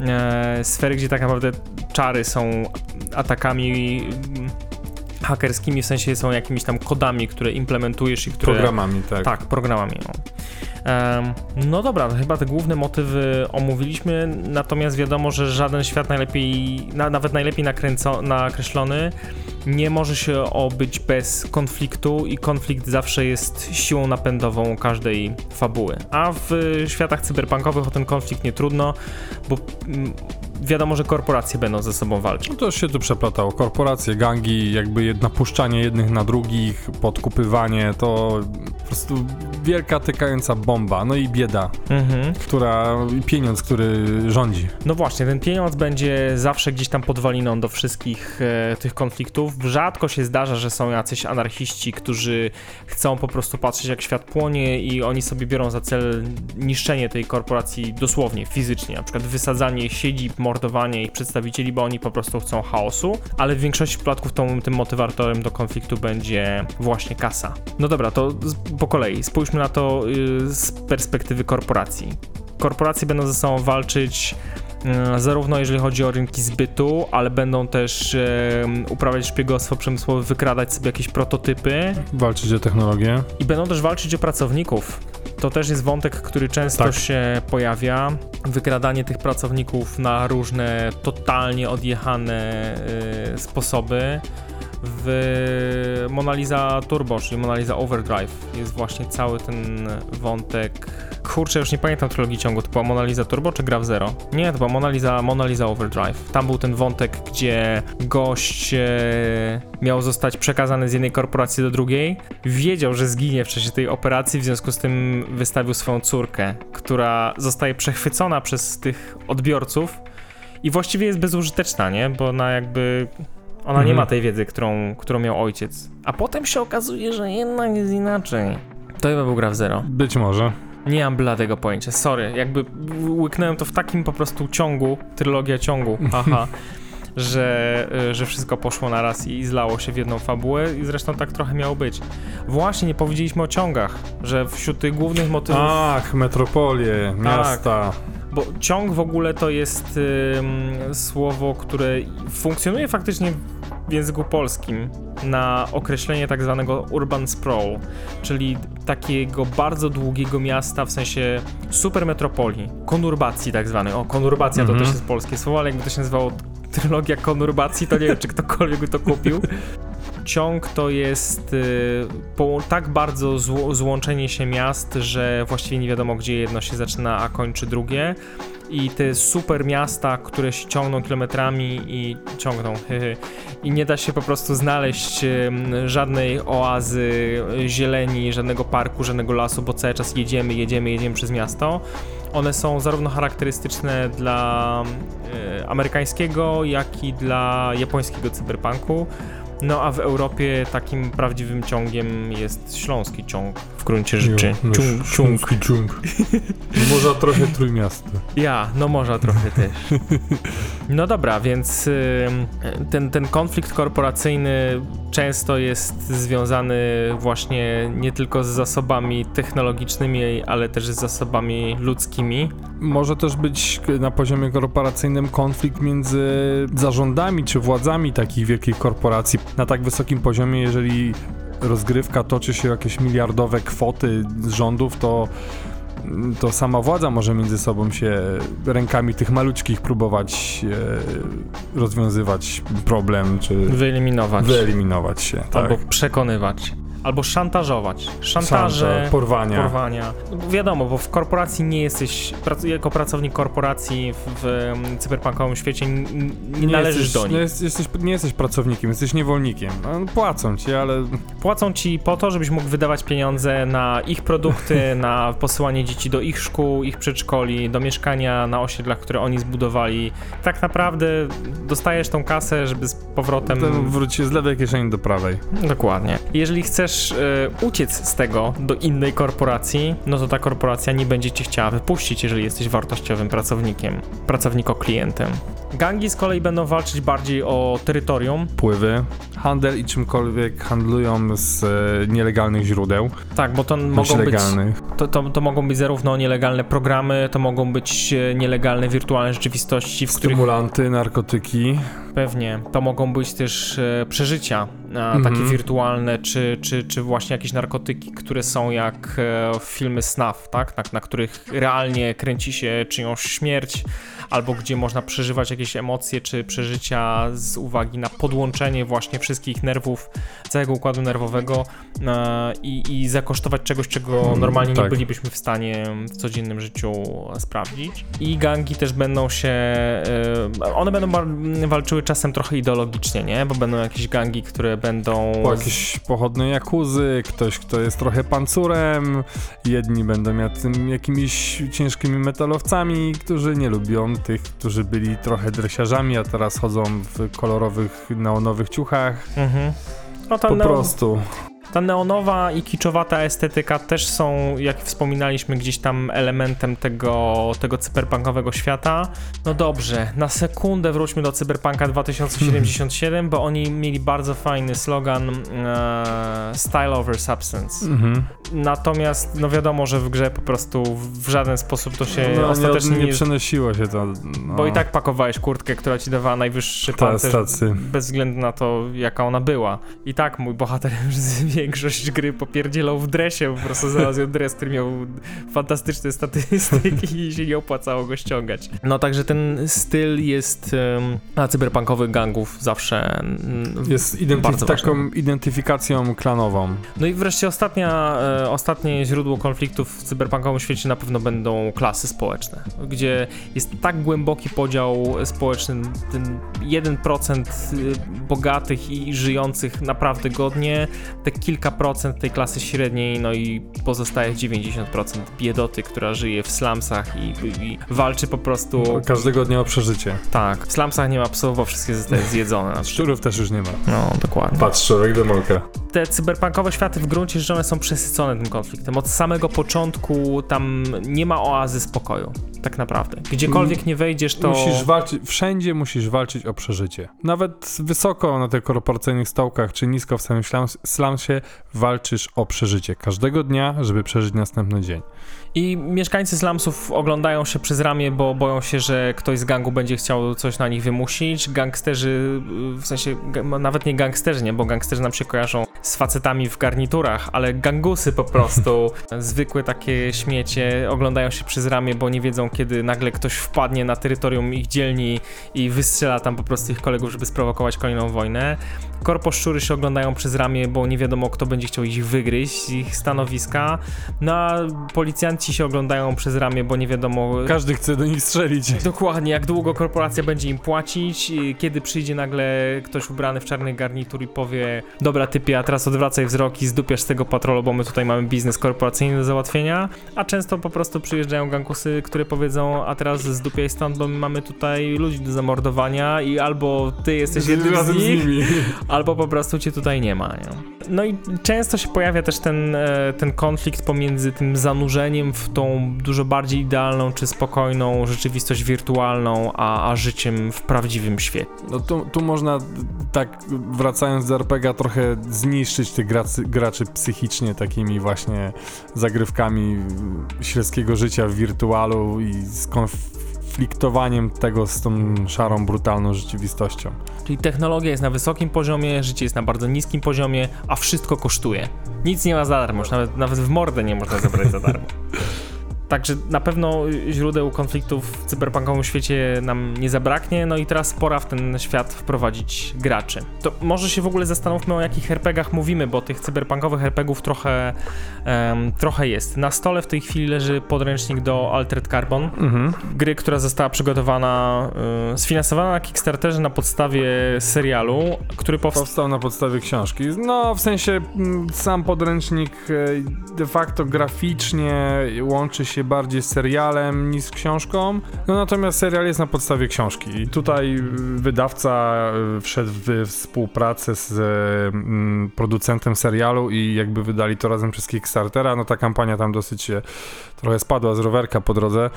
e, sfery, gdzie tak naprawdę czary są atakami hakerskimi, w sensie są jakimiś tam kodami, które implementujesz i które... Programami, tak. Tak, programami. No. No dobra, chyba te główne motywy omówiliśmy, natomiast wiadomo, że żaden świat najlepiej, na, nawet najlepiej nakręco, nakreślony nie może się obyć bez konfliktu i konflikt zawsze jest siłą napędową każdej fabuły. A w światach cyberpunkowych o ten konflikt nie trudno, bo mm, wiadomo, że korporacje będą ze sobą walczyć. No to się tu przeplatało. Korporacje, gangi, jakby napuszczanie jednych na drugich, podkupywanie, to po prostu wielka tykająca bomba. No i bieda, Mhm. która, pieniądz, który rządzi. No właśnie, ten pieniądz będzie zawsze gdzieś tam podwaliną do wszystkich e, tych konfliktów. Rzadko się zdarza, że są jacyś anarchiści, którzy chcą po prostu patrzeć jak świat płonie i oni sobie biorą za cel niszczenie tej korporacji dosłownie, fizycznie, na przykład wysadzanie siedzib, mordowanie ich przedstawicieli, bo oni po prostu chcą chaosu, ale w większości przypadków tą, tym motywatorem do konfliktu będzie właśnie kasa. No dobra, to po kolei, spójrzmy na to y, z perspektywy korporacji. Korporacje będą ze sobą walczyć e, zarówno jeżeli chodzi o rynki zbytu, ale będą też uprawiać szpiegostwo przemysłowe, wykradać sobie jakieś prototypy Walczyć o technologię. i będą też walczyć o pracowników. To też jest wątek, który często Tak. się pojawia. Wykradanie tych pracowników na różne totalnie odjechane e, sposoby. W Mona Lisa Turbo, czyli Mona Lisa Overdrive jest właśnie cały ten wątek. Kurczę, już nie pamiętam trylogii ciągu, to była Mona Lisa Turbo czy Gra w Zero? Nie, to była Mona Lisa, Mona Lisa Overdrive. Tam był ten wątek, gdzie gość e, miał zostać przekazany z jednej korporacji do drugiej. Wiedział, że zginie w czasie tej operacji, w związku z tym wystawił swoją córkę, która zostaje przechwycona przez tych odbiorców i właściwie jest bezużyteczna, nie? Bo ona jakby. Ona nie Mhm. ma tej wiedzy, którą, którą miał ojciec. A potem się okazuje, że jednak jest inaczej. To chyba był gra w zero. Być może. Nie mam bladego pojęcia, sorry. Jakby łyknąłem to w takim po prostu ciągu, trylogia ciągu, haha, że, y, że wszystko poszło na raz i zlało się w jedną fabułę i zresztą tak trochę miało być. Właśnie nie powiedzieliśmy o ciągach, że wśród tych głównych motywów... Ach, metropolie, miasta. Bo ciąg w ogóle to jest ym, słowo, które funkcjonuje faktycznie w języku polskim na określenie tak zwanego urban sprawl, czyli takiego bardzo długiego miasta, w sensie supermetropolii, konurbacji tak zwanej. O, konurbacja Mhm. to też jest polskie słowo, ale jakby to się nazywało trylogia konurbacji, to nie wiem, czy ktokolwiek by to kupił. Ciąg to jest y, tak bardzo złączenie się miast, że właściwie nie wiadomo, gdzie jedno się zaczyna, a kończy drugie. I te super miasta, które się ciągną kilometrami i ciągną, i nie da się po prostu znaleźć żadnej oazy y, zieleni, żadnego parku, żadnego lasu, bo cały czas jedziemy, jedziemy, jedziemy przez miasto. One są zarówno charakterystyczne dla y, amerykańskiego, jak i dla japońskiego cyberpunku. No a w Europie takim prawdziwym ciągiem jest śląski ciąg w gruncie rzeczy. No, Ciąg, ciąg. Śląski ciąg. Może trochę trójmiasto. Ja, no może trochę też. No dobra, więc ten, ten konflikt korporacyjny często jest związany właśnie nie tylko z zasobami technologicznymi, ale też z zasobami ludzkimi. Może też być na poziomie korporacyjnym konflikt między zarządami czy władzami takich wielkich korporacji. Na tak wysokim poziomie, jeżeli rozgrywka toczy się o jakieś miliardowe kwoty z rządów, to, to sama władza może między sobą się rękami tych maluczkich próbować e, rozwiązywać problem, czy Wyeliminować. wyeliminować się. Tak. Albo przekonywać. Albo szantażować. Szantaże. Szantaż, porwania. porwania. Wiadomo, bo w korporacji nie jesteś, jako pracownik korporacji w, w em, cyberpunkowym świecie n- n- nie, należysz jesteś, do Nie, nich. jest, jesteś, nie jesteś pracownikiem, jesteś niewolnikiem. No, Płacą ci, ale Płacą ci po to, żebyś mógł wydawać pieniądze na ich produkty, na posyłanie dzieci do ich szkół, ich przedszkoli, do mieszkania na osiedlach, które oni zbudowali. Tak naprawdę dostajesz tą kasę, żeby z powrotem... ten wróci z lewej kieszeni do prawej. Dokładnie. Jeżeli chcesz e, uciec z tego do innej korporacji, no to ta korporacja nie będzie cię chciała wypuścić, jeżeli jesteś wartościowym pracownikiem, pracowniko-klientem. Gangi z kolei będą walczyć bardziej o terytorium. Pływy, handel i czymkolwiek handlują z e, nielegalnych źródeł, Tak, bo to mogą być, to, to, to mogą być zarówno nielegalne programy, to mogą być e, nielegalne wirtualne rzeczywistości, w których Stymulanty, narkotyki. pewnie. To mogą być też e, przeżycia, e, Mhm. takie wirtualne, czy, czy, czy właśnie jakieś narkotyki, które są jak e, filmy snuff, tak? Na, na których realnie kręci się czyjąś śmierć, albo gdzie można przeżywać jakieś emocje czy przeżycia z uwagi na podłączenie właśnie wszystkich nerwów, całego układu nerwowego e, i, i zakosztować czegoś, czego normalnie nie tak. bylibyśmy w stanie w codziennym życiu sprawdzić. I gangi też będą się, e, one będą walczyły czasem trochę ideologicznie, nie? Bo będą jakieś gangi, które będą... Po jakieś pochodne jakuzy, ktoś, kto jest trochę pancurem, jedni będą jakimiś ciężkimi metalowcami, którzy nie lubią tych, którzy byli trochę dresiarzami, a teraz chodzą w kolorowych, neonowych ciuchach. Mhm. No Po neo- prostu. Ta neonowa i kiczowata estetyka też są, jak wspominaliśmy, gdzieś tam elementem tego, tego cyberpunkowego świata. No dobrze, na sekundę wróćmy do Cyberpunka 2077, bo oni mieli bardzo fajny slogan e, Style over Substance. Mhm. Natomiast no wiadomo, że w grze po prostu w żaden sposób to się No, ostatecznie nie, nie... przenosiło się to. No, bo i tak pakowałeś kurtkę, która ci dawała najwyższy pancerz, bez względu na to, jaka ona była. I tak mój bohater już z- większość gry popierdzielał w dresie, po prostu znalazł dres, który miał fantastyczne statystyki i się nie opłacało go ściągać. No także ten styl jest um, dla cyberpunkowych gangów zawsze mm, Jest identyf- bardzo ważny. taką identyfikacją klanową. No i wreszcie ostatnia, e, ostatnie źródło konfliktów w cyberpunkowym świecie na pewno będą klasy społeczne, gdzie jest tak głęboki podział społeczny, ten 1% y, bogatych i żyjących naprawdę godnie, te kilka procent tej klasy średniej, no i pozostaje 90% biedoty, która żyje w slumsach i, i walczy po prostu... Każdego dnia o przeżycie. Tak, w slumsach nie ma psów, bo wszystkie zostały zjedzone. Szczurów też już nie ma. no, dokładnie Patrz, człowiek demolka. te cyberpunkowe światy w gruncie rzeczy one są przesycone tym konfliktem. Od samego początku tam nie ma oazy spokoju, tak naprawdę. Gdziekolwiek nie wejdziesz, to... Musisz walczyć, wszędzie musisz walczyć o przeżycie. Nawet wysoko na tych korporacyjnych stołkach, czy nisko w samym slums- slumsie, walczysz o przeżycie. Każdego dnia, żeby przeżyć następny dzień. I mieszkańcy slumsów oglądają się przez ramię, bo boją się, że ktoś z gangu będzie chciał coś na nich wymusić. Gangsterzy, w sensie ga- nawet nie gangsterzy, nie, bo gangsterzy nam się kojarzą z facetami w garniturach, ale gangusy po prostu, zwykłe takie śmiecie, oglądają się przez ramię, bo nie wiedzą, kiedy nagle ktoś wpadnie na terytorium ich dzielni i wystrzela tam po prostu ich kolegów, żeby sprowokować kolejną wojnę. Korposzczury się oglądają przez ramię, bo nie wiadomo, kto będzie chciał ich wygryźć z ich stanowiska. No a policjanci się oglądają przez ramię, bo nie wiadomo. Każdy chce do nich strzelić. Dokładnie, jak długo korporacja będzie im płacić, kiedy przyjdzie nagle ktoś ubrany w czarny garnitur i powie dobra typie, a teraz odwracaj wzrok i zdupiasz z tego patrolu, bo my tutaj mamy biznes korporacyjny do załatwienia, a często po prostu przyjeżdżają gangusy, które powiedzą, a teraz zdupiaj stąd, bo my mamy tutaj ludzi do zamordowania i albo ty jesteś jednym z nich, nimi. albo po prostu cię tutaj nie ma. Nie? No i często się pojawia też ten, e, ten konflikt pomiędzy tym zanurzeniem w tą dużo bardziej idealną czy spokojną rzeczywistość wirtualną, a, a życiem w prawdziwym świecie. No tu, tu można tak wracając do RPG trochę zniszczyć tych graczy, graczy psychicznie takimi właśnie zagrywkami śledzkiego życia w wirtualu i skonfliktowaniem tego z tą szarą, brutalną rzeczywistością. Czyli technologia jest na wysokim poziomie, życie jest na bardzo niskim poziomie, a wszystko kosztuje. Nic nie ma za darmo, nawet, nawet w mordę nie można zabrać za darmo. Także na pewno źródeł konfliktów w cyberpunkowym świecie nam nie zabraknie, no i teraz pora w ten świat wprowadzić graczy. To może się w ogóle zastanówmy o jakich RPGach mówimy, bo tych cyberpunkowych RPGów trochę, em, trochę jest. Na stole w tej chwili leży podręcznik do Altered Carbon, Mhm. gry, która została przygotowana, y, sfinansowana na Kickstarterze na podstawie serialu, który powstał. Powstał na podstawie książki. No, w sensie mm, sam podręcznik e, de facto graficznie łączy się bardziej z serialem niż z książką. No natomiast serial jest na podstawie książki. I tutaj y, wydawca y, wszedł w współpracę z e, mm, producentem serialu i jakby wydali to razem przez Kickstartera. No ta kampania tam dosyć się trochę spadła z rowerka po drodze,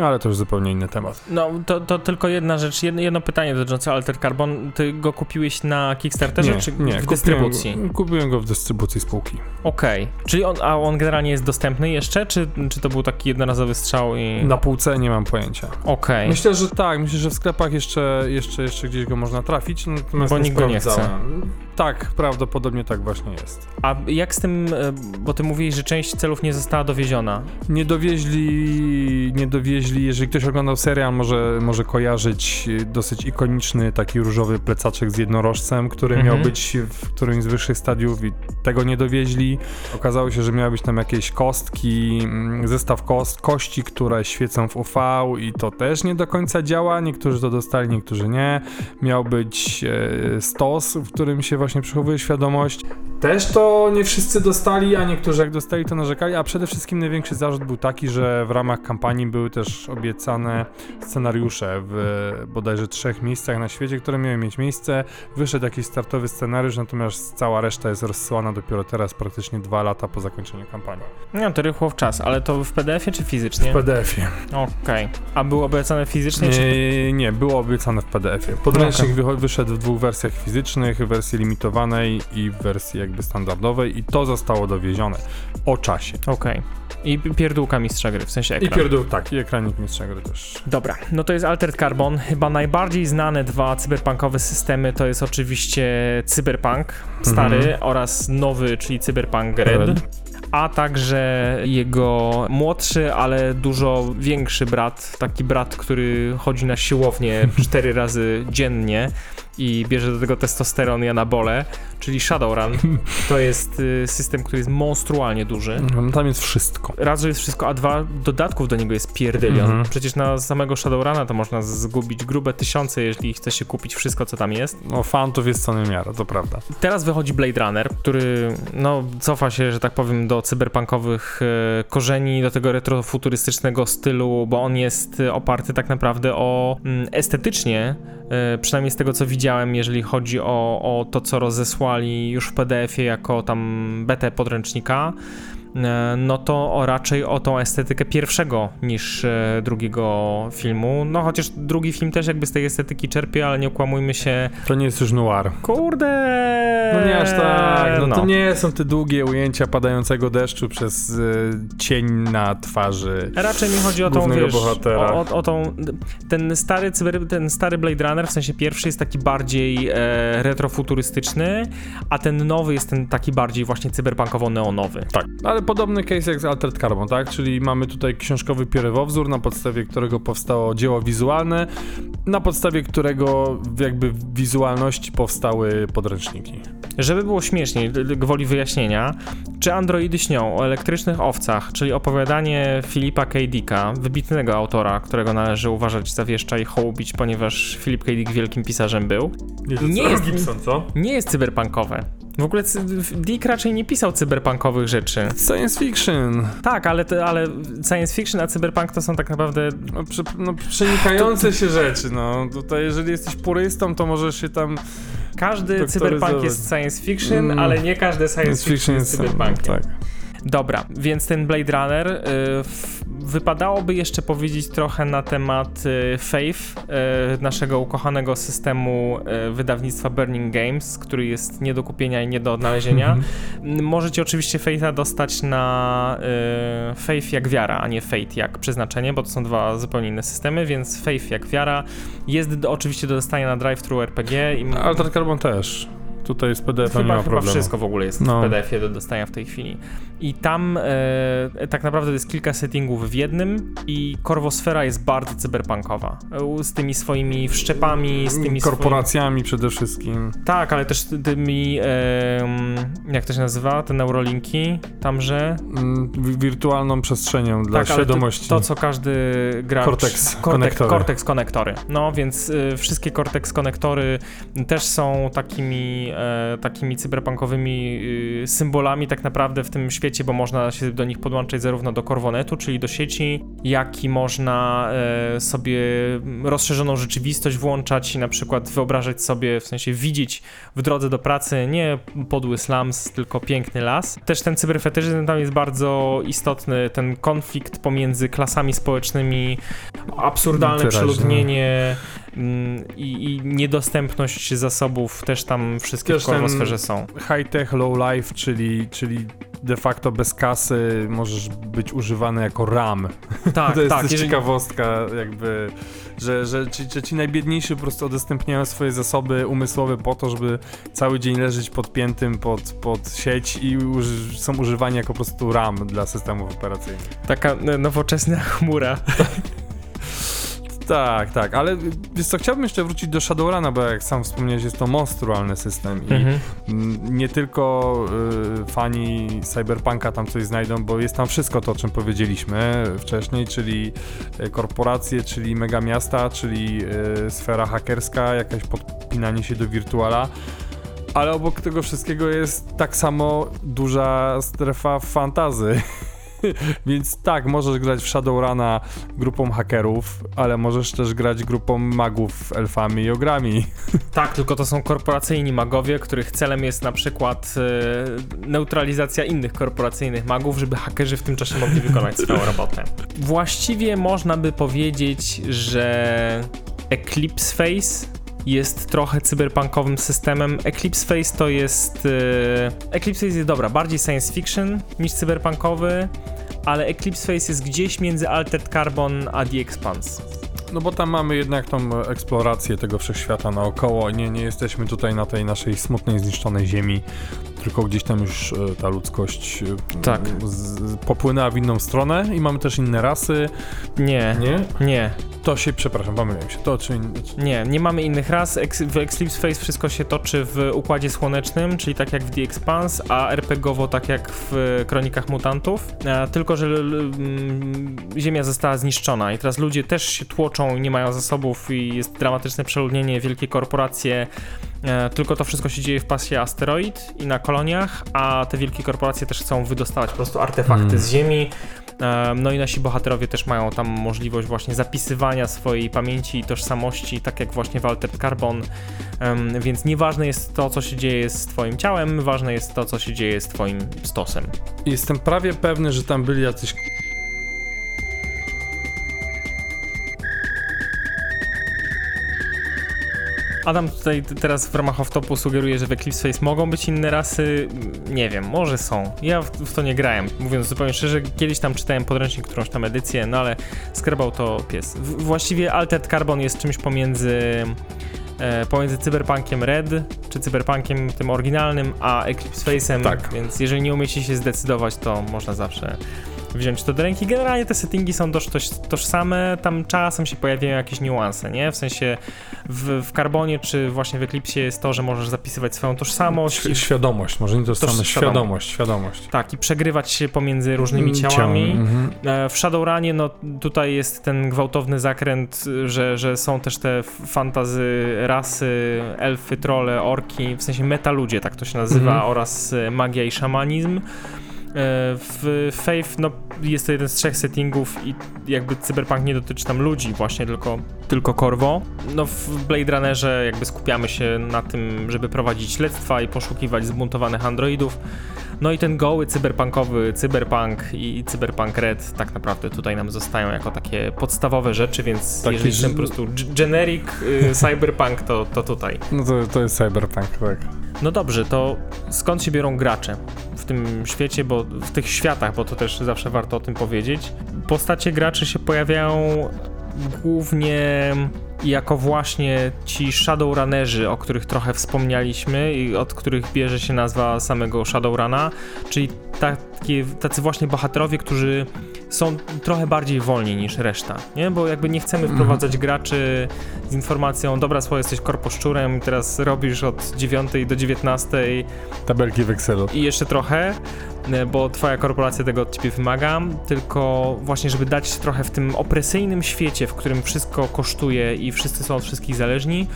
ale to już zupełnie inny temat. No, to, to tylko jedna rzecz, jedno, jedno pytanie dotyczące Alter Carbon. Ty go kupiłeś na Kickstarterze czy w kupiłem dystrybucji? Go, kupiłem go w dystrybucji spółki. Okej. Czyli on, a on generalnie jest dostępny jeszcze, czy, czy to był taki jednorazowy strzał i... Na półce nie mam pojęcia. Okej. Myślę, że tak, myślę, że w sklepach jeszcze, jeszcze, jeszcze gdzieś go można trafić, natomiast Bo nikt go nie sprawdzałem. Tak, prawdopodobnie tak właśnie jest. A jak z tym, e, bo ty mówiłeś, że część celów nie została dowieziona. Nie dowieźli, nie dowieźli, jeżeli ktoś oglądał serial, może, może kojarzyć y, dosyć ikoniczny taki różowy plecaczek z jednorożcem, który Mhm. miał być w którymś z wyższych stadiów i tego nie dowieźli. Okazało się, że miały być tam jakieś kostki, mm, zestaw kost, kości, które świecą w UV i to też nie do końca działa. Niektórzy to dostali, niektórzy nie. Miał być e, stos, w którym się właśnie przechowuje świadomość. Też to nie wszyscy dostali, a niektórzy jak dostali to narzekali, a przede wszystkim największy zarzut był taki, że w ramach kampanii były też obiecane scenariusze w bodajże trzech miejscach na świecie, które miały mieć miejsce. Wyszedł jakiś startowy scenariusz, natomiast cała reszta jest rozsyłana dopiero teraz, praktycznie dwa lata po zakończeniu kampanii. No to rychło w czas, ale to w PDF-ie czy fizycznie? W PDF-ie. Okej. A było obiecane fizycznie czy... Nie, nie, było obiecane w PDF-ie. Podręcznik wycho- wyszedł w dwóch wersjach fizycznych, wersji limitowanej i w wersji jakby standardowej i to zostało dowiezione o czasie. Okej. I p- pierdółka mistrza gry, w sensie I ekran. pierdół, tak, i ekranik mistrza gry też. Dobra, no to jest Altered Carbon. Chyba najbardziej znane dwa cyberpunkowe systemy to jest oczywiście Cyberpunk stary Mhm. oraz nowy, czyli Cyberpunk Red. Red. A także jego młodszy, ale dużo większy brat, taki brat, który chodzi na siłownię cztery razy dziennie i bierze do tego testosteron i anabole, czyli Shadowrun. To jest y, system, który jest monstrualnie duży. No, tam jest wszystko. Raz, że jest wszystko, a dwa, dodatków do niego jest pierdylion. Mhm. Przecież na samego Shadowruna to można zgubić grube tysiące, jeżeli chce się kupić wszystko, co tam jest. No, fantów jest co niemiara, to prawda. Teraz wychodzi Blade Runner, który no, cofa się, że tak powiem, do cyberpunkowych e, korzeni, do tego retrofuturystycznego stylu, bo on jest e, oparty tak naprawdę o mm, estetycznie, e, przynajmniej z tego co widziałem, jeżeli chodzi o, o to, co rozesłali już w PDF-ie jako tam betę podręcznika, no to o, raczej o tą estetykę pierwszego niż e, drugiego filmu. No chociaż drugi film też jakby z tej estetyki czerpie, ale nie okłamujmy się. To nie jest już noir. Kurde! No nie aż tak, no, no. to nie są te długie ujęcia padającego deszczu przez y, cień na twarzy. Raczej mi chodzi o tą, wiesz, bohatera. o, o, o tą, ten stary, cyber, ten stary Blade Runner, w sensie pierwszy jest taki bardziej e, retrofuturystyczny, a ten nowy jest ten taki bardziej właśnie cyberpunkowo-neonowy. Tak, ale podobny case jak z Altered Carbon, tak? Czyli mamy tutaj książkowy pierwowzór, na podstawie którego powstało dzieło wizualne, na podstawie którego jakby w wizualności powstały podręczniki. Żeby było śmieszniej, gwoli wyjaśnienia, czy androidy śnią o elektrycznych owcach, czyli opowiadanie Filipa K. Dicka, wybitnego autora, którego należy uważać za wieszcza i hołubić, ponieważ Philip K. Dick wielkim pisarzem był, Nie co? jest- Gibson, co? nie jest cyberpunkowe. W ogóle Dick raczej nie pisał cyberpunkowych rzeczy. Science fiction. Tak, ale, te, ale science fiction a cyberpunk to są tak naprawdę. No, prze, no przenikające się rzeczy, no. Tutaj jeżeli jesteś purystą, to możesz się tam... Każdy cyberpunk jest science fiction, Mm. ale nie każdy science fiction jest cyberpunkiem. Tak. Dobra, więc ten Blade Runner. Y, f, wypadałoby jeszcze powiedzieć trochę na temat y, Faith, y, naszego ukochanego systemu y, wydawnictwa Burning Games, który jest nie do kupienia i nie do odnalezienia. Mhm. Możecie oczywiście Faitha dostać na Faith jak wiara, a nie Fate jak przeznaczenie, bo to są dwa zupełnie inne systemy, więc Faith jak wiara jest oczywiście do dostania na drive-thru RPG i Altered Carbon też. Tutaj z PDF-em nie Chyba, ma chyba problemu. wszystko w ogóle jest No. w PDF-ie do dostania w tej chwili. I tam e, tak naprawdę jest kilka settingów w jednym i korwosfera jest bardzo cyberpunkowa. E, Z tymi swoimi wszczepami, z tymi Korporacjami przede wszystkim. Swoimi... Tak, ale też tymi, e, jak to się nazywa, te neurolinki, tamże. Mm, wi- wirtualną przestrzenią dla tak, świadomości. To, to, co każdy gracz... Cortex konektory. Cortex konektory. No, więc y, wszystkie Cortex konektory też są takimi, e, takimi cyberpunkowymi y, symbolami tak naprawdę w tym świecie, bo można się do nich podłączyć zarówno do Corvonetu, czyli do sieci, jak i można e, sobie rozszerzoną rzeczywistość włączać i na przykład wyobrażać sobie, w sensie widzieć w drodze do pracy nie podły slums, tylko piękny las. Też ten cyberfetyżyzm tam jest bardzo istotny, ten konflikt pomiędzy klasami społecznymi, absurdalne Wyraźnie. przeludnienie, I, I niedostępność zasobów też tam wszystkie Też w korwosferze są. High tech, low life, czyli, czyli de facto bez kasy możesz być używany jako RAM. Tak, to jest tak. jeżeli- ciekawostka, jakby, że, że ci, że ci najbiedniejsi po prostu udostępniają swoje zasoby umysłowe po to, żeby cały dzień leżeć podpiętym pod, pod sieć i uży, są używani jako po prostu RAM dla systemów operacyjnych. Taka e, nowoczesna chmura. Tak, tak, ale wiesz co, chciałbym jeszcze wrócić do Shadowruna, bo jak sam wspomniałeś, jest to monstrualny system i Mhm. Nie tylko y, fani Cyberpunka tam coś znajdą, bo jest tam wszystko to, o czym powiedzieliśmy wcześniej, czyli y, korporacje, czyli mega miasta, czyli y, sfera hakerska, jakaś podpinanie się do wirtuala. Ale obok tego wszystkiego jest tak samo duża strefa fantazy. Więc tak, możesz grać w Shadowruna grupą hakerów, ale możesz też grać grupą magów, elfami i ogrami. Tak, tylko to są korporacyjni magowie, których celem jest na przykład e, neutralizacja innych korporacyjnych magów, żeby hakerzy w tym czasie mogli wykonać swoją robotę. Właściwie można by powiedzieć, że Eclipse Face jest trochę cyberpunkowym systemem. Eclipse Face to jest. E, Eclipse Face jest dobra, bardziej science fiction niż cyberpunkowy, ale Eclipse Face jest gdzieś między Altered Carbon a The Expanse. No bo tam mamy jednak tą eksplorację tego wszechświata naokoło. Nie, nie jesteśmy tutaj na tej naszej smutnej, zniszczonej ziemi, tylko gdzieś tam już e, ta ludzkość e, Tak. z, popłynęła w inną stronę i mamy też inne rasy. Nie, Nie? nie. To się, przepraszam, pomyliłem się. To czy... Nie, nie mamy innych ras. Ex w Eclipse Face wszystko się toczy w Układzie Słonecznym, czyli tak jak w The Expanse, a RPGowo tak jak w Kronikach Mutantów. E, tylko, że mm, Ziemia została zniszczona i teraz ludzie też się tłoczą, nie mają zasobów i jest dramatyczne przeludnienie, wielkie korporacje. E, tylko to wszystko się dzieje w pasie asteroid i na koloniach, a te wielkie korporacje też chcą wydostawać po prostu artefakty Mm. z Ziemi. No i nasi bohaterowie też mają tam możliwość właśnie zapisywania swojej pamięci i tożsamości, tak jak właśnie w Altered Carbon. Więc nieważne jest to, co się dzieje z twoim ciałem, ważne jest to, co się dzieje z twoim stosem. Jestem prawie pewny, że tam byli jacyś Adam tutaj teraz w ramach off-topu sugeruje, że w Eclipse Face mogą być inne rasy. Nie wiem, może są. Ja w, w to nie grałem. Mówiąc zupełnie szczerze, kiedyś tam czytałem podręcznik, którąś tam edycję, no ale skarbał to pies. W, właściwie Altered Carbon jest czymś pomiędzy e, pomiędzy Cyberpunkiem Red, czy Cyberpunkiem tym oryginalnym, a Eclipse Face'em, Tak. więc jeżeli nie umiecie się zdecydować, to można zawsze wziąć to do ręki. Generalnie te settingi są dość toż, tożsame, tam czasem się pojawiają jakieś niuanse, nie? W sensie w, w Carbonie czy właśnie w Eclipsie jest to, że możesz zapisywać swoją tożsamość. Świ- świadomość, może nie to To same, świadomość. świadomość. Tak, i przegrywać się pomiędzy różnymi Mm, ciałami. mhm. E, W Shadowrunie, no tutaj jest ten gwałtowny zakręt, że, że są też te fantazy rasy, elfy, trole, orki, w sensie metaludzie, tak to się nazywa, Mhm. oraz e, magia i szamanizm. E, W Faith no, jest to jeden z trzech settingów i jakby cyberpunk nie dotyczy tam ludzi właśnie, tylko, tylko korwo. No w Blade Runnerze jakby skupiamy się na tym, żeby prowadzić śledztwa i poszukiwać zbuntowanych androidów. No i ten goły cyberpunkowy cyberpunk i cyberpunk red tak naprawdę tutaj nam zostają jako takie podstawowe rzeczy, więc Taki jeżeli ten po prostu generic y, cyberpunk to, to tutaj. No to, to jest cyberpunk, tak. No dobrze, to skąd się biorą gracze w tym świecie, bo w tych światach, bo to też zawsze warto o tym powiedzieć. Postacie graczy się pojawiają głównie jako właśnie ci Shadowrunnerzy, o których trochę wspomnialiśmy i od których bierze się nazwa samego Shadowruna, czyli takie, tacy właśnie bohaterowie, którzy są trochę bardziej wolni niż reszta, nie? Bo jakby nie chcemy wprowadzać graczy z informacją, dobra, słuchaj, jesteś korposzczurem, teraz robisz od 9 do 19 Tabelki w Excelu. i jeszcze trochę, e, bo twoja korporacja tego od ciebie wymaga, tylko właśnie, żeby dać trochę w tym opresyjnym świecie, w którym wszystko kosztuje i wszyscy są od wszystkich zależni,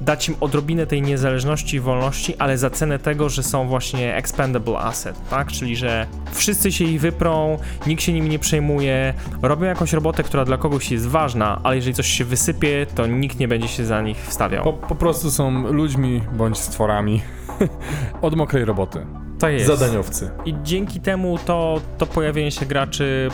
dać im odrobinę tej niezależności i wolności, ale za cenę tego, że są właśnie expendable asset, tak? Czyli, że wszyscy się ich wyprą, nikt się nimi nie przejmuje, robią jakąś robotę, która dla kogoś jest ważna, ale jeżeli coś się wysypie, to nikt nie będzie się za nich wstawiał. Po, po prostu są ludźmi bądź stworami od mokrej roboty. Tak jest. zadaniowcy. I dzięki temu to, to pojawienie się graczy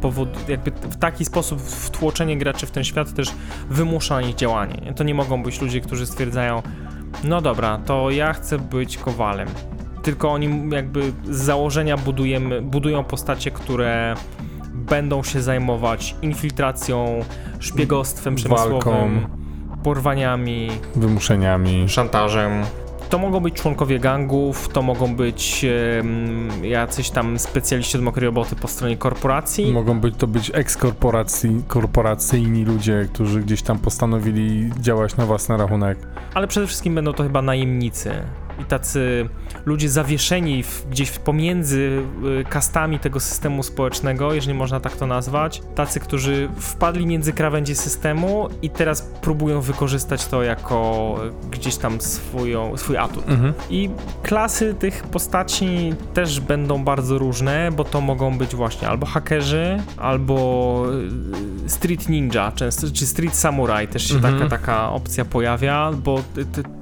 powod, jakby w taki sposób wtłoczenie graczy w ten świat też wymusza na nich działanie. Nie? To nie mogą być ludzie, którzy stwierdzają, no dobra, to ja chcę być kowalem. Tylko oni jakby z założenia budujemy, budują postacie, które będą się zajmować infiltracją, szpiegostwem przemysłowym, porwaniami, Wymuszeniami. szantażem. To mogą być członkowie gangów, to mogą być jacyś tam specjaliści od mokrej roboty po stronie korporacji. Mogą być to być ekskorporacji, korporacyjni ludzie, którzy gdzieś tam postanowili działać na własny rachunek. Ale przede wszystkim będą to chyba najemnicy i tacy ludzie zawieszeni w, gdzieś pomiędzy y, kastami tego systemu społecznego, jeżeli można tak to nazwać. Tacy, którzy wpadli między krawędzie systemu i teraz próbują wykorzystać to jako y, gdzieś tam swoją, swój atut. Mhm. I klasy tych postaci też będą bardzo różne, bo to mogą być właśnie albo hakerzy, albo y, street ninja, często, czy street samurai też się Mhm. taka, taka opcja pojawia, bo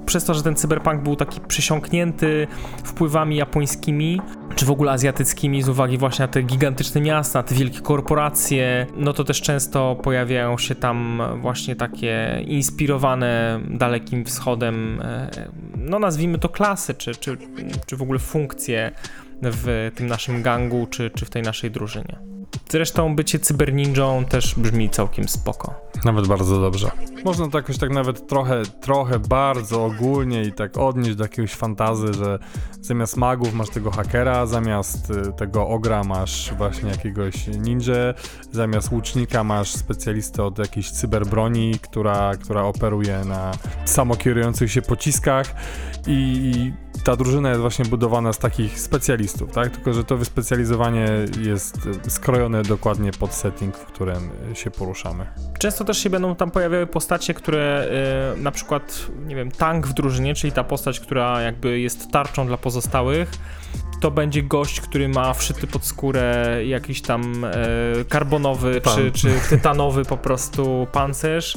przez to, że ten cyberpunk był taki przysiąknięty wpływami japońskimi, czy w ogóle azjatyckimi z uwagi właśnie na te gigantyczne miasta, te wielkie korporacje, no to też często pojawiają się tam właśnie takie inspirowane Dalekim Wschodem, e, no nazwijmy to klasy, czy, czy, czy w ogóle funkcje w tym naszym gangu, czy, czy w tej naszej drużynie. Zresztą bycie cyberninją też brzmi całkiem spoko. Nawet bardzo dobrze. Można to jakoś tak nawet trochę, trochę bardzo ogólnie i tak odnieść do jakiegoś fantazy, że zamiast magów masz tego hakera, zamiast y, tego ogra masz właśnie jakiegoś ninja, zamiast łucznika masz specjalistę od jakiejś cyberbroni, która, która operuje na samokierujących się pociskach i, ta drużyna jest właśnie budowana z takich specjalistów, tak? Tylko, że to wyspecjalizowanie jest y, skrojone dokładnie pod setting, w którym się poruszamy. Często też się będą tam pojawiały postacie, które y, na przykład, nie wiem, tank w drużynie, czyli ta postać, która jakby jest tarczą dla pozostałych, to będzie gość, który ma wszyty pod skórę jakiś tam e, karbonowy Pan. czy, czy tytanowy po prostu pancerz.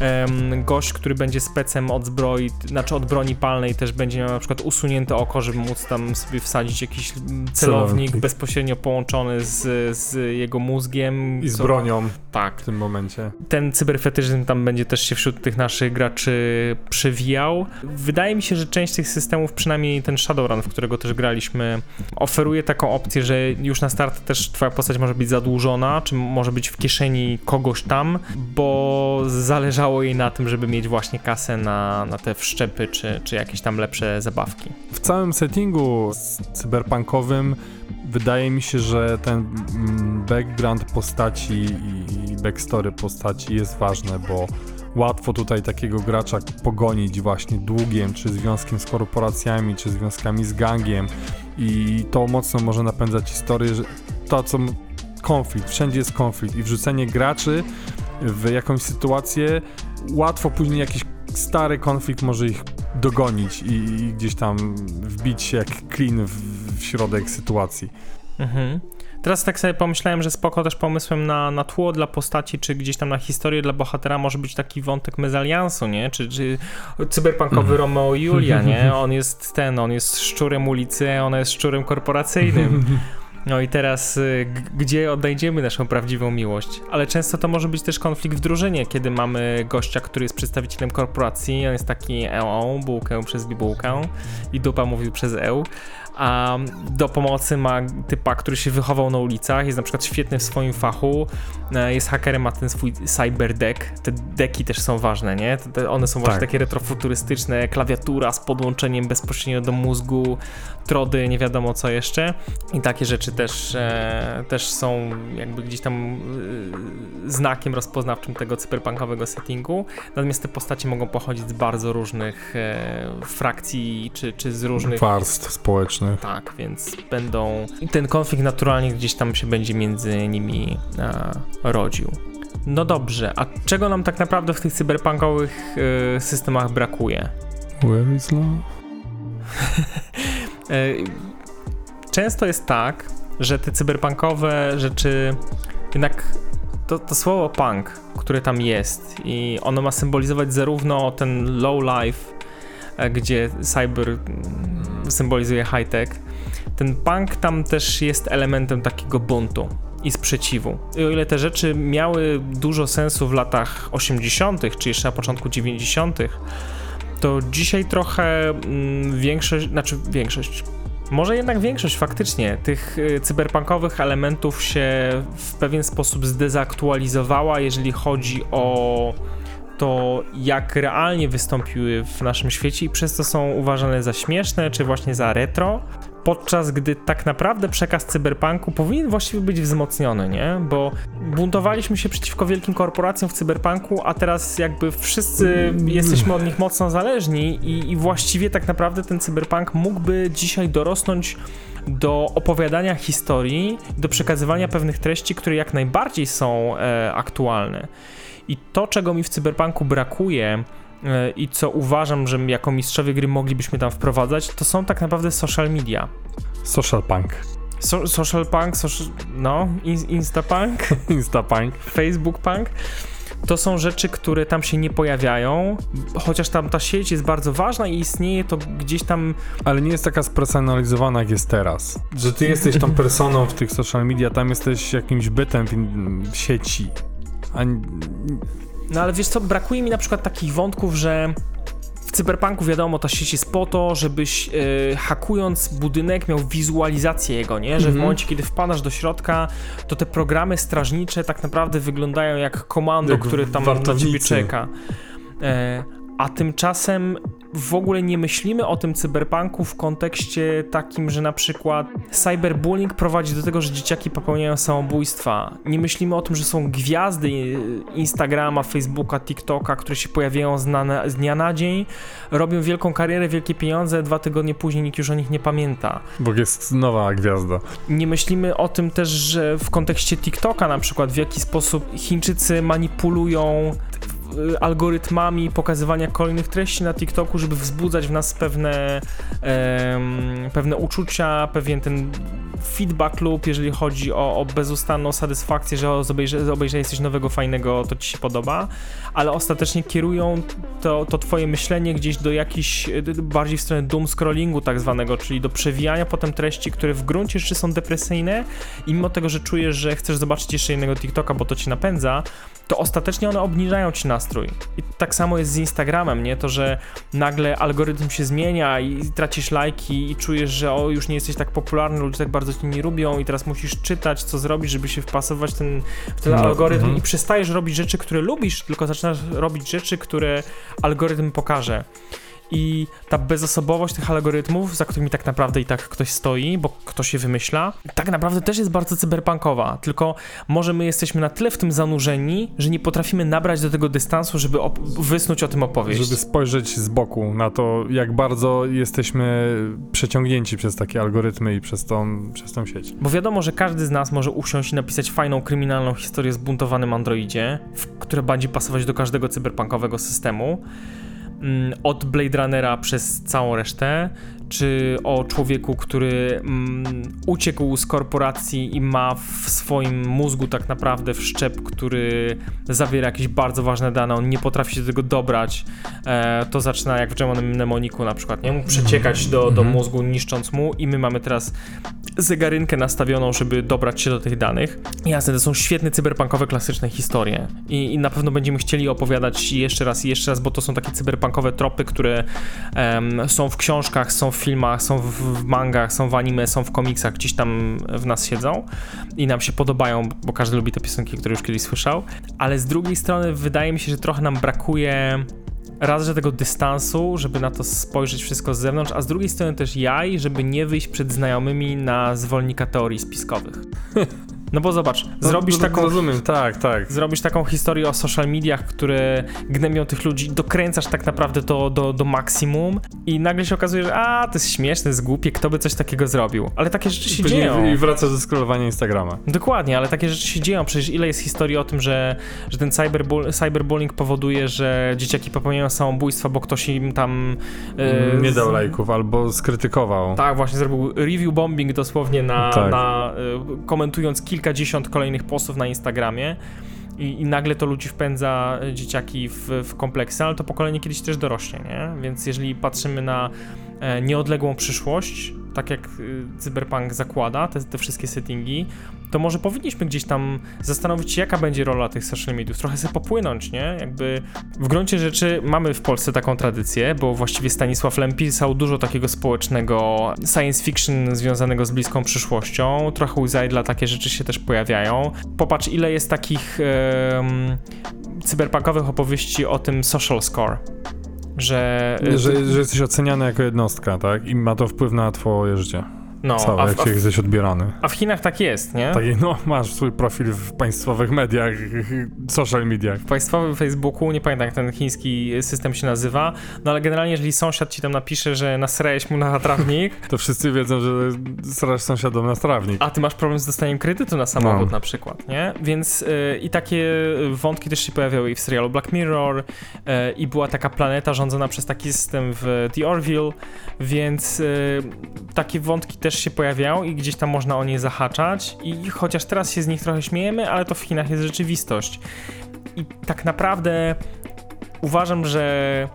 Em, gość, który będzie specem od zbroi, znaczy od broni palnej też będzie miał na przykład usunięte oko, żeby móc tam sobie wsadzić jakiś celownik Celownik. bezpośrednio połączony z, z jego mózgiem. I z co- bronią Tak, w tym momencie. ten cyberfetyzm tam będzie też się wśród tych naszych graczy przewijał. Wydaje mi się, że część tych systemów, przynajmniej ten Shadowrun, w którego też graliśmy, oferuje taką opcję, że już na start też twoja postać może być zadłużona, czy może być w kieszeni kogoś tam, bo zależało jej na tym, żeby mieć właśnie kasę na, na te wszczepy, czy, czy jakieś tam lepsze zabawki. W całym settingu cyberpunkowym wydaje mi się, że ten mm, background postaci i backstory postaci jest ważne, bo łatwo tutaj takiego gracza pogonić właśnie długiem, czy związkiem z korporacjami, czy związkami z gangiem i to mocno może napędzać historię, że to co konflikt, wszędzie jest konflikt i wrzucenie graczy w jakąś sytuację łatwo później jakiś stary konflikt może ich dogonić i, i gdzieś tam wbić się jak klin w, w środek sytuacji. Mhm. Teraz tak sobie pomyślałem, że spoko też pomysłem na, na tło dla postaci, czy gdzieś tam na historię dla bohatera może być taki wątek mezaliansu, nie? Czy, czy cyberpunkowy Romeo i Julia, nie? On jest ten, on jest szczurem ulicy, a ona jest szczurem korporacyjnym. No i teraz y, gdzie odnajdziemy naszą prawdziwą miłość? Ale często to może być też konflikt w drużynie, kiedy mamy gościa, który jest przedstawicielem korporacji, on jest taki eą, bułkę przez bibułkę i dupa mówił przez eł, a do pomocy ma typa, który się wychował na ulicach, jest na przykład świetny w swoim fachu, e, jest hakerem, ma ten swój cyberdeck, te deki też są ważne, nie? Te- Te, one są właśnie Tak. takie retrofuturystyczne, klawiatura z podłączeniem bezpośrednio do mózgu, trody, nie wiadomo co jeszcze i takie rzeczy też, e, też są jakby gdzieś tam e, znakiem rozpoznawczym tego cyberpunkowego settingu, natomiast te postacie mogą pochodzić z bardzo różnych e, frakcji, czy, czy z różnych Warstw społecznych. Tak, więc będą. Ten konflikt naturalnie gdzieś tam się będzie między nimi e, rodził. No dobrze, a czego nam tak naprawdę w tych cyberpunkowych e, systemach brakuje? Where is love? E, często jest tak, że te cyberpunkowe rzeczy jednak to, to słowo punk, które tam jest i ono ma symbolizować zarówno ten low life, gdzie cyber mm, symbolizuje high tech, ten punk tam też jest elementem takiego buntu i sprzeciwu. I o ile te rzeczy miały dużo sensu w latach 80., czy jeszcze na początku 90., to dzisiaj trochę mm, większość, znaczy większość, może jednak większość faktycznie tych y, cyberpunkowych elementów się w pewien sposób zdezaktualizowała, jeżeli chodzi o to, jak realnie wystąpiły w naszym świecie i przez to są uważane za śmieszne, czy właśnie za retro, podczas gdy tak naprawdę przekaz cyberpunku powinien właściwie być wzmocniony, nie? Bo buntowaliśmy się przeciwko wielkim korporacjom w cyberpunku, a teraz jakby wszyscy jesteśmy od nich mocno zależni i, i właściwie tak naprawdę ten cyberpunk mógłby dzisiaj dorosnąć do opowiadania historii, do przekazywania pewnych treści, które jak najbardziej są e, aktualne. I to, czego mi w cyberpunku brakuje, e, i co uważam, że jako mistrzowie gry moglibyśmy tam wprowadzać, to są tak naprawdę social media. Social punk. So, social punk, social, no, in, instapunk, Instapunk. facebook punk. To są rzeczy, które tam się nie pojawiają, chociaż tam ta sieć jest bardzo ważna i istnieje to gdzieś tam. Ale nie jest taka spersonalizowana, jak jest teraz. Że ty jesteś tą personą w tych social media, tam jesteś jakimś bytem w, sieci. A No ale wiesz co, brakuje mi na przykład takich wątków, że w cyberpunku wiadomo, ta sieć jest po to, żebyś e, hakując budynek miał wizualizację jego, nie? Że w Mhm. momencie, kiedy wpadasz do środka, to te programy strażnicze tak naprawdę wyglądają jak komando, Jak które tam na ciebie wartownicy. czeka. E, a tymczasem w ogóle nie myślimy o tym cyberpunku w kontekście takim, że na przykład cyberbullying prowadzi do tego, że dzieciaki popełniają samobójstwa. Nie myślimy o tym, że są gwiazdy Instagrama, Facebooka, TikToka, które się pojawiają z, na, z dnia na dzień, robią wielką karierę, wielkie pieniądze, dwa tygodnie później nikt już o nich nie pamięta. bo jest nowa gwiazda. Nie myślimy o tym też, że w kontekście TikToka na przykład, w jaki sposób Chińczycy manipulują algorytmami pokazywania kolejnych treści na TikToku, żeby wzbudzać w nas pewne, em, pewne uczucia, pewien ten feedback loop, jeżeli chodzi o, o bezustanną satysfakcję, że obejrze, obejrzałeś coś nowego, fajnego, to ci się podoba, ale ostatecznie kierują to, to twoje myślenie gdzieś do jakichś, y, bardziej w stronę doom scrollingu tak zwanego, czyli do przewijania potem treści, które w gruncie rzeczy są depresyjne i mimo tego, że czujesz, że chcesz zobaczyć jeszcze innego TikToka, bo to ci napędza, to ostatecznie one obniżają ci nastrój. I tak samo jest z Instagramem, nie? To, że nagle algorytm się zmienia i tracisz lajki i czujesz, że o, już nie jesteś tak popularny, ludzie tak bardzo cię nie lubią i teraz musisz czytać, co zrobić, żeby się wpasować w ten, w ten No, algorytm mhm. i przestajesz robić rzeczy, które lubisz, tylko zaczynasz robić rzeczy, które algorytm pokaże. I ta bezosobowość tych algorytmów, za którymi tak naprawdę i tak ktoś stoi, bo ktoś je wymyśla, tak naprawdę też jest bardzo cyberpunkowa. Tylko może my jesteśmy na tyle w tym zanurzeni, że nie potrafimy nabrać do tego dystansu, żeby wysnuć o tym opowieść. Żeby spojrzeć z boku na to, jak bardzo jesteśmy przeciągnięci przez takie algorytmy i przez tą, przez tą sieć. Bo wiadomo, że każdy z nas może usiąść i napisać fajną, kryminalną historię o zbuntowanym androidzie, w, która będzie pasować do każdego cyberpunkowego systemu. Mm, Od Blade Runnera przez całą resztę, czy o człowieku, który mm, uciekł z korporacji i ma w swoim mózgu tak naprawdę wszczep, który zawiera jakieś bardzo ważne dane, on nie potrafi się do tego dobrać, e, to zaczyna jak w Gemonym mnemoniku na przykład, nie? Mógł przeciekać do, do Mhm. mózgu, niszcząc mu i my mamy teraz zegarynkę nastawioną, żeby dobrać się do tych danych. Jasne, to są świetne cyberpunkowe, klasyczne historie i, i na pewno będziemy chcieli opowiadać jeszcze raz i jeszcze raz, bo to są takie cyberpunkowe tropy, które em, są w książkach, są w filmach, są w, mangach, są w anime, są w komiksach, gdzieś tam w nas siedzą i nam się podobają, bo każdy lubi te piosenki, które już kiedyś słyszał, ale z drugiej strony wydaje mi się, że trochę nam brakuje raz, że tego dystansu, żeby na to spojrzeć wszystko z zewnątrz, a z drugiej strony też jaj, żeby nie wyjść przed znajomymi na zwolnika teorii spiskowych. No bo zobacz, zrobisz no, taką Rozumiem, tak, tak. Zrobisz taką historię o social mediach, które gnębią tych ludzi, dokręcasz tak naprawdę to do, do maksimum i nagle się okazuje, że a, to jest śmieszne, jest głupie, kto by coś takiego zrobił. Ale takie rzeczy się Później dzieją. I wracasz do scrollowania Instagrama. Dokładnie, ale takie rzeczy się dzieją. Przecież ile jest historii o tym, że, że ten cyberbull, cyberbullying powoduje, że dzieciaki popełniają samobójstwa, bo ktoś im tam... e, nie dał lajków albo skrytykował. Tak, właśnie zrobił review bombing dosłownie na, Tak. na y, komentując kilkadziesiąt kolejnych postów na Instagramie. I, I nagle to ludzi wpędza y, dzieciaki w, w kompleksy, ale to pokolenie kiedyś też dorośnie, nie? Więc jeżeli patrzymy na e, nieodległą przyszłość, tak jak y, Cyberpunk zakłada, te, te wszystkie settingi, to może powinniśmy gdzieś tam zastanowić się, jaka będzie rola tych social mediów, trochę sobie popłynąć, nie? Jakby w gruncie rzeczy mamy w Polsce taką tradycję, bo właściwie Stanisław Lem pisał dużo takiego społecznego science fiction związanego z bliską przyszłością, trochę Zajdla takie rzeczy się też pojawiają. Popatrz, ile jest takich em, cyberpunkowych opowieści o tym social score. Że, y, Że, że jesteś oceniany jako jednostka, tak? I ma to wpływ na twoje życie. No, Całe, a, jak w, się jesteś odbierany. a w Chinach tak jest, nie? Taki, no, masz swój profil w państwowych mediach, social mediach. w państwowym Facebooku, nie pamiętam jak ten chiński system się nazywa, no ale generalnie jeżeli sąsiad ci tam napisze, że nasrałeś mu na trawnik, To wszyscy wiedzą, że strasz sąsiadom na trawnik. a ty masz problem z dostaniem kredytu na samochód No. na przykład, nie? Więc y, i takie wątki też się pojawiały i w serialu Black Mirror y, i była taka planeta rządzona przez taki system w The Orville, więc y, takie wątki też się pojawiają i gdzieś tam można o nie zahaczać i chociaż teraz się z nich trochę śmiejemy, ale to w Chinach jest rzeczywistość. I tak naprawdę uważam, że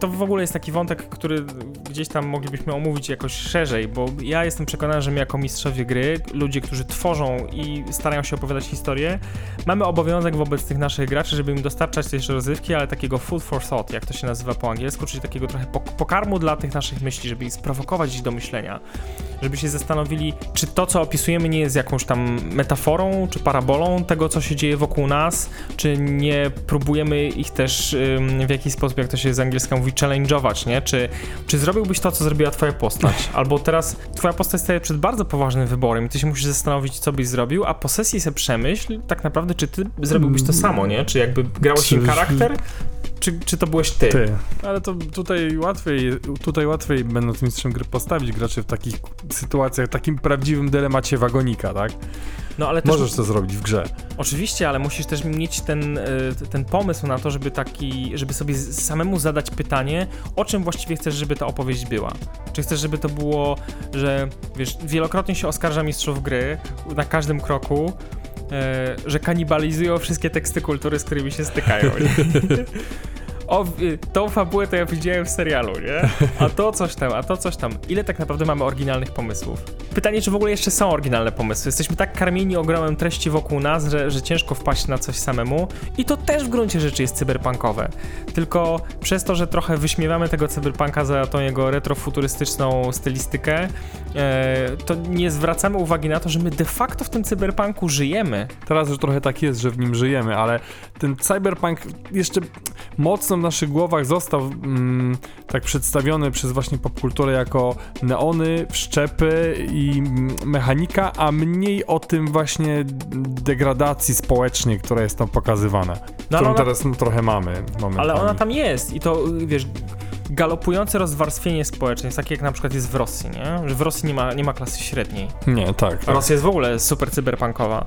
to w ogóle jest taki wątek, który gdzieś tam moglibyśmy omówić jakoś szerzej, bo ja jestem przekonany, że my jako mistrzowie gry, ludzie, którzy tworzą i starają się opowiadać historię, mamy obowiązek wobec tych naszych graczy, żeby im dostarczać też rozrywki, ale takiego food for thought, jak to się nazywa po angielsku, czyli takiego trochę pok- pokarmu dla tych naszych myśli, żeby ich sprowokować ich do myślenia, żeby się zastanowili, czy to, co opisujemy, nie jest jakąś tam metaforą, czy parabolą tego, co się dzieje wokół nas, czy nie próbujemy ich też w jakiś sposób, jak to się z angielska mówi, challenge'ować, nie? Czy, czy zrobiłbyś to, co zrobiła twoja postać? Albo teraz twoja postać staje przed bardzo poważnym wyborem i ty się musisz zastanowić, co byś zrobił, a po sesji se przemyśl tak naprawdę, czy ty zrobiłbyś to samo, nie? Czy jakby grałeś im Czy- charakter, czy, czy to byłeś ty? Ty. Ale to tutaj łatwiej, tutaj łatwiej będąc mistrzem gry postawić graczy w takich sytuacjach, takim prawdziwym dylemacie wagonika, tak? No ale Możesz to zrobić w grze. Oczywiście, ale musisz też mieć ten, y, ten pomysł na to, żeby taki, żeby sobie samemu zadać pytanie, o czym właściwie chcesz, żeby ta opowieść była. Czy chcesz, żeby to było, że wiesz, wielokrotnie się oskarża mistrzów gry na każdym kroku, e, że kanibalizują wszystkie teksty kultury, z którymi się stykają. O, tą fabułę to ja widziałem w serialu, nie? A to coś tam, a to coś tam. Ile tak naprawdę mamy oryginalnych pomysłów? Pytanie, czy w ogóle jeszcze są oryginalne pomysły? Jesteśmy tak karmieni ogromem treści wokół nas, że, że ciężko wpaść na coś samemu. I to też w gruncie rzeczy jest cyberpunkowe. Tylko przez to, że trochę wyśmiewamy tego cyberpunka za tą jego retrofuturystyczną stylistykę, e, to nie zwracamy uwagi na to, że my de facto w tym cyberpunku żyjemy. Teraz już trochę tak jest, że w nim żyjemy, ale ten cyberpunk jeszcze mocno w naszych głowach został mm, tak przedstawiony przez właśnie popkulturę jako neony, wszczepy i mm, mechanika, a mniej o tym właśnie degradacji społecznej, która jest tam pokazywana. No, którą ona, teraz no, trochę mamy ale ona tam jest i to, y, wiesz, galopujące rozwarstwienie społeczne jest takie jak na przykład jest w Rosji, nie? Że w Rosji nie ma, nie ma klasy średniej. Nie, tak. Tak. Rosja jest w ogóle super cyberpunkowa.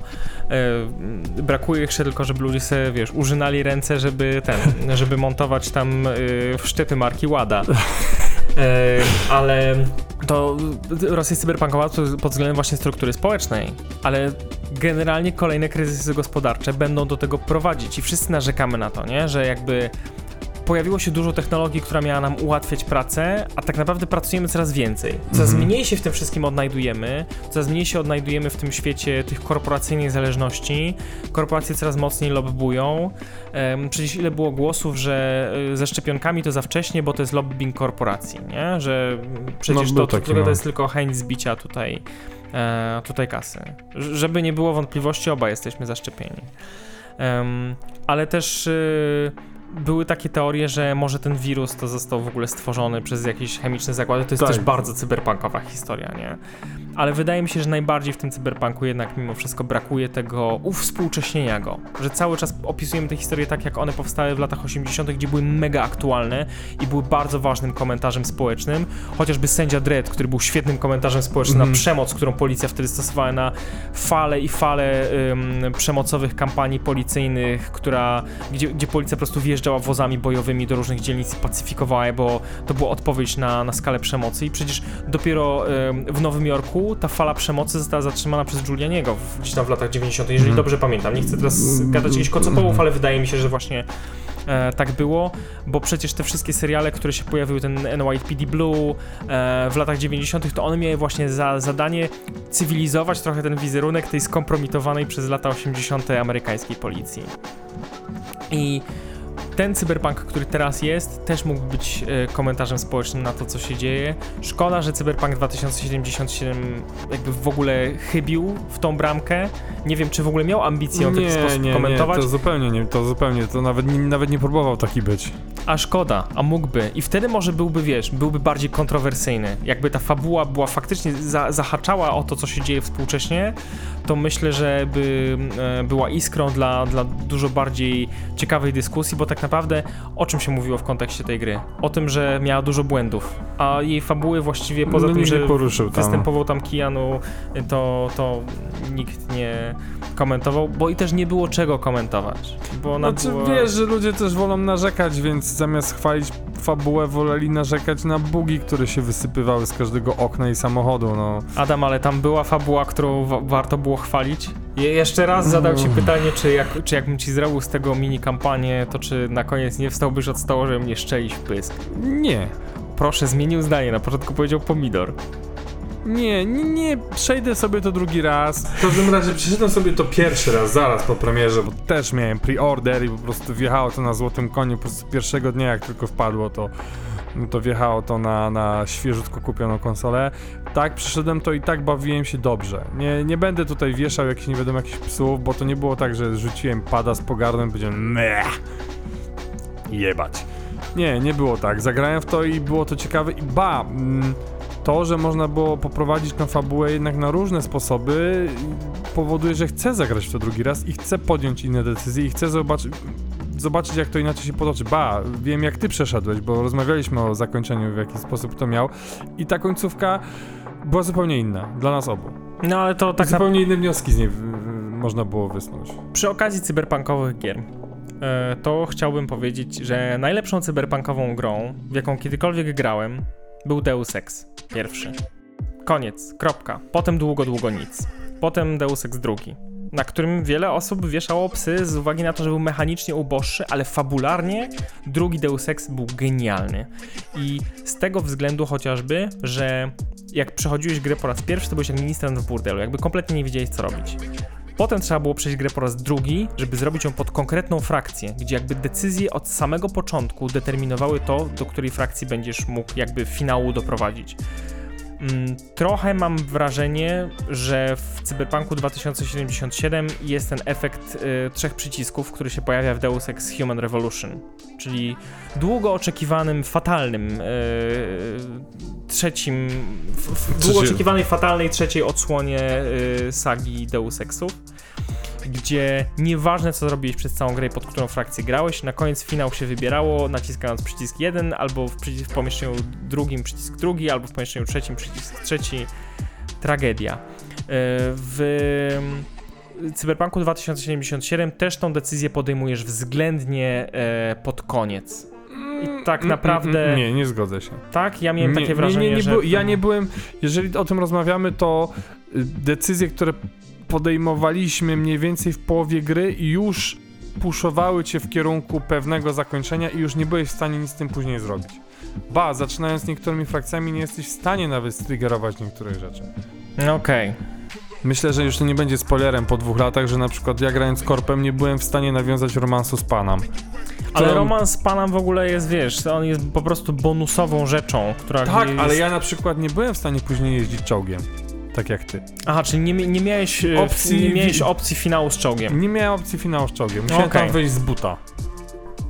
E, brakuje jeszcze tylko, żeby ludzie sobie, wiesz, użynali ręce, żeby ten, żeby montować tam e, wszczepy marki Łada. E, ale to Rosja jest cyberpunkowa pod pod względem właśnie struktury społecznej, ale generalnie kolejne kryzysy gospodarcze będą do tego prowadzić i wszyscy narzekamy na to, nie? Że jakby pojawiło się dużo technologii, która miała nam ułatwiać pracę, a tak naprawdę pracujemy coraz więcej. Coraz Mhm. mniej się w tym wszystkim odnajdujemy, coraz mniej się odnajdujemy w tym świecie tych korporacyjnych zależności. Korporacje coraz mocniej lobbują. Przecież ile było głosów, że y, ze szczepionkami to za wcześnie, bo to jest lobbying korporacji, nie? Że mm, przecież No, to, był to, taki, to no. jest tylko chęć zbicia tutaj, e, tutaj kasy. Żeby nie było wątpliwości, oba jesteśmy zaszczepieni. Ale też y, były takie teorie, że może ten wirus to został w ogóle stworzony przez jakieś chemiczne zakłady. To jest Tak. też bardzo cyberpunkowa historia, nie? Ale wydaje mi się, że najbardziej w tym cyberpunku jednak mimo wszystko brakuje tego uwspółcześnienia go. Że cały czas opisujemy te historie tak, jak one powstały w latach 80., gdzie były mega aktualne i były bardzo ważnym komentarzem społecznym. Chociażby sędzia Dredd, który był świetnym komentarzem społecznym Mhm. na przemoc, którą policja wtedy stosowała na fale i fale ym, przemocowych kampanii policyjnych, która, gdzie, gdzie policja po prostu wjeżdżała wozami bojowymi do różnych dzielnic i pacyfikowała je, bo to była odpowiedź na, na skalę przemocy i przecież dopiero w Nowym Jorku ta fala przemocy została zatrzymana przez Giulianiego w, gdzieś tam w latach 90., jeżeli Mhm. dobrze pamiętam. Nie chcę teraz gadać jakichś kocopołów, ale wydaje mi się, że właśnie e, tak było, bo przecież te wszystkie seriale, które się pojawiły, ten NYPD Blue e, w latach 90., to one miały właśnie za zadanie cywilizować trochę ten wizerunek tej skompromitowanej przez lata 80. amerykańskiej policji. I ten cyberpunk, który teraz jest, też mógł być e, komentarzem społecznym na to, co się dzieje. Szkoda, że Cyberpunk 2077 jakby w ogóle chybił w tą bramkę. Nie wiem, czy w ogóle miał ambicję ją w taki sposób nie, komentować. Nie, to zupełnie nie, to zupełnie, to nawet, nie- nawet nie próbował taki być. A szkoda, a mógłby. I wtedy może byłby, wiesz, byłby bardziej kontrowersyjny. Jakby ta fabuła była faktycznie, za, zahaczała o to, co się dzieje współcześnie, to myślę, że by e, była iskrą dla, dla dużo bardziej ciekawej dyskusji, bo tak naprawdę o czym się mówiło w kontekście tej gry? O tym, że miała dużo błędów, a jej fabuły właściwie poza no, tym, że poruszył tam. występował tam Keanu, to, to nikt nie komentował, bo i też nie było czego komentować. Bo ona Znaczy, była... wiesz, że ludzie też wolą narzekać, więc zamiast chwalić fabułę, woleli narzekać na bugi, które się wysypywały z każdego okna i samochodu, no. Adam, ale tam była fabuła, którą wa- warto było chwalić. Je jeszcze raz zadał ci pytanie, czy, jak, czy jakbym ci zrobił z tego mini kampanię, to czy na koniec nie wstałbyś od stołu, żeby mnie szczelić w pysk. Nie. Proszę, zmienił zdanie, na początku powiedział pomidor. Nie, nie, nie, przejdę sobie to drugi raz. W każdym razie przeszedłem sobie to pierwszy raz, zaraz po premierze, bo też miałem pre-order i po prostu wjechało to na złotym koniu, po prostu pierwszego dnia jak tylko wpadło to, no to wjechało to na, na świeżutko kupioną konsolę. Tak, przeszedłem to i tak bawiłem się dobrze. Nie, nie będę tutaj wieszał jakichś nie wiadomo jakichś psów, bo to nie było tak, że rzuciłem pada z pogardą i powiedziałem meh, jebać. Nie, nie było tak. Zagrałem w to i było to ciekawe i ba, mm, to, że można było poprowadzić tą fabułę jednak na różne sposoby powoduje, że chcę zagrać w to drugi raz i chcę podjąć inne decyzje i chcę zobaczyć, zobaczyć jak to inaczej się potoczy. Ba, wiem jak ty przeszedłeś, bo rozmawialiśmy o zakończeniu, w jaki sposób to miał i ta końcówka była zupełnie inna dla nas obu. No ale to tak na... zupełnie inne wnioski z niej w, w, można było wysnuć. przy okazji cyberpunkowych gier, e, to chciałbym powiedzieć, że najlepszą cyberpunkową grą, w jaką kiedykolwiek grałem, był Deus Ex. Pierwszy. Koniec, kropka. Potem długo, długo nic. Potem Deus Ex drugi, na którym wiele osób wieszało psy z uwagi na to, że był mechanicznie uboższy, ale fabularnie drugi Deus Ex był genialny. I z tego względu chociażby, że jak przechodziłeś grę po raz pierwszy, to byłeś jak ministrant w burdelu, jakby kompletnie nie wiedziałeś co robić. Potem trzeba było przejść grę po raz drugi, żeby zrobić ją pod konkretną frakcję, gdzie jakby decyzje od samego początku determinowały to, do której frakcji będziesz mógł jakby finału doprowadzić. Mm, Trochę mam wrażenie, że w Cyberpunku 2077 jest ten efekt y, trzech przycisków, który się pojawia w Deus Ex Human Revolution, czyli długo oczekiwanym, fatalnym y, trzecim, w, w długo oczekiwanej, fatalnej trzeciej odsłonie y, sagi Deus Exów, gdzie nieważne co zrobiłeś przez całą grę pod którą frakcję grałeś, na koniec finał się wybierało naciskając przycisk jeden, albo w, przycis- w pomieszczeniu drugim przycisk drugi, albo w pomieszczeniu trzecim przycisk trzeci. Tragedia. Y, W Cyberpunku 2077 też tą decyzję podejmujesz względnie e, pod koniec. I tak naprawdę- Mm, Nie, nie zgodzę się. Tak, ja miałem nie, takie wrażenie, nie, nie, nie że... ja nie byłem, jeżeli o tym rozmawiamy, to y, decyzje, które podejmowaliśmy mniej więcej w połowie gry już puszowały cię w kierunku pewnego zakończenia i już nie byłeś w stanie nic z tym później zrobić. Ba, zaczynając z niektórymi frakcjami nie jesteś w stanie nawet striggerować niektórych rzeczy. No Okej. Myślę, że już to nie będzie spoilerem po dwóch latach, że na przykład ja grając Korpem nie byłem w stanie nawiązać romansu z Panam. Ale romans z panem w ogóle jest, wiesz, on jest po prostu bonusową rzeczą, która Tak, jest... ale ja na przykład nie byłem w stanie później jeździć czołgiem. Tak jak ty. Aha, czyli nie, nie miałeś Opcji opcji, nie miałeś opcji finału z czołgiem. Nie miałem opcji finału z czołgiem. Musiałem Okej. tam wejść z buta.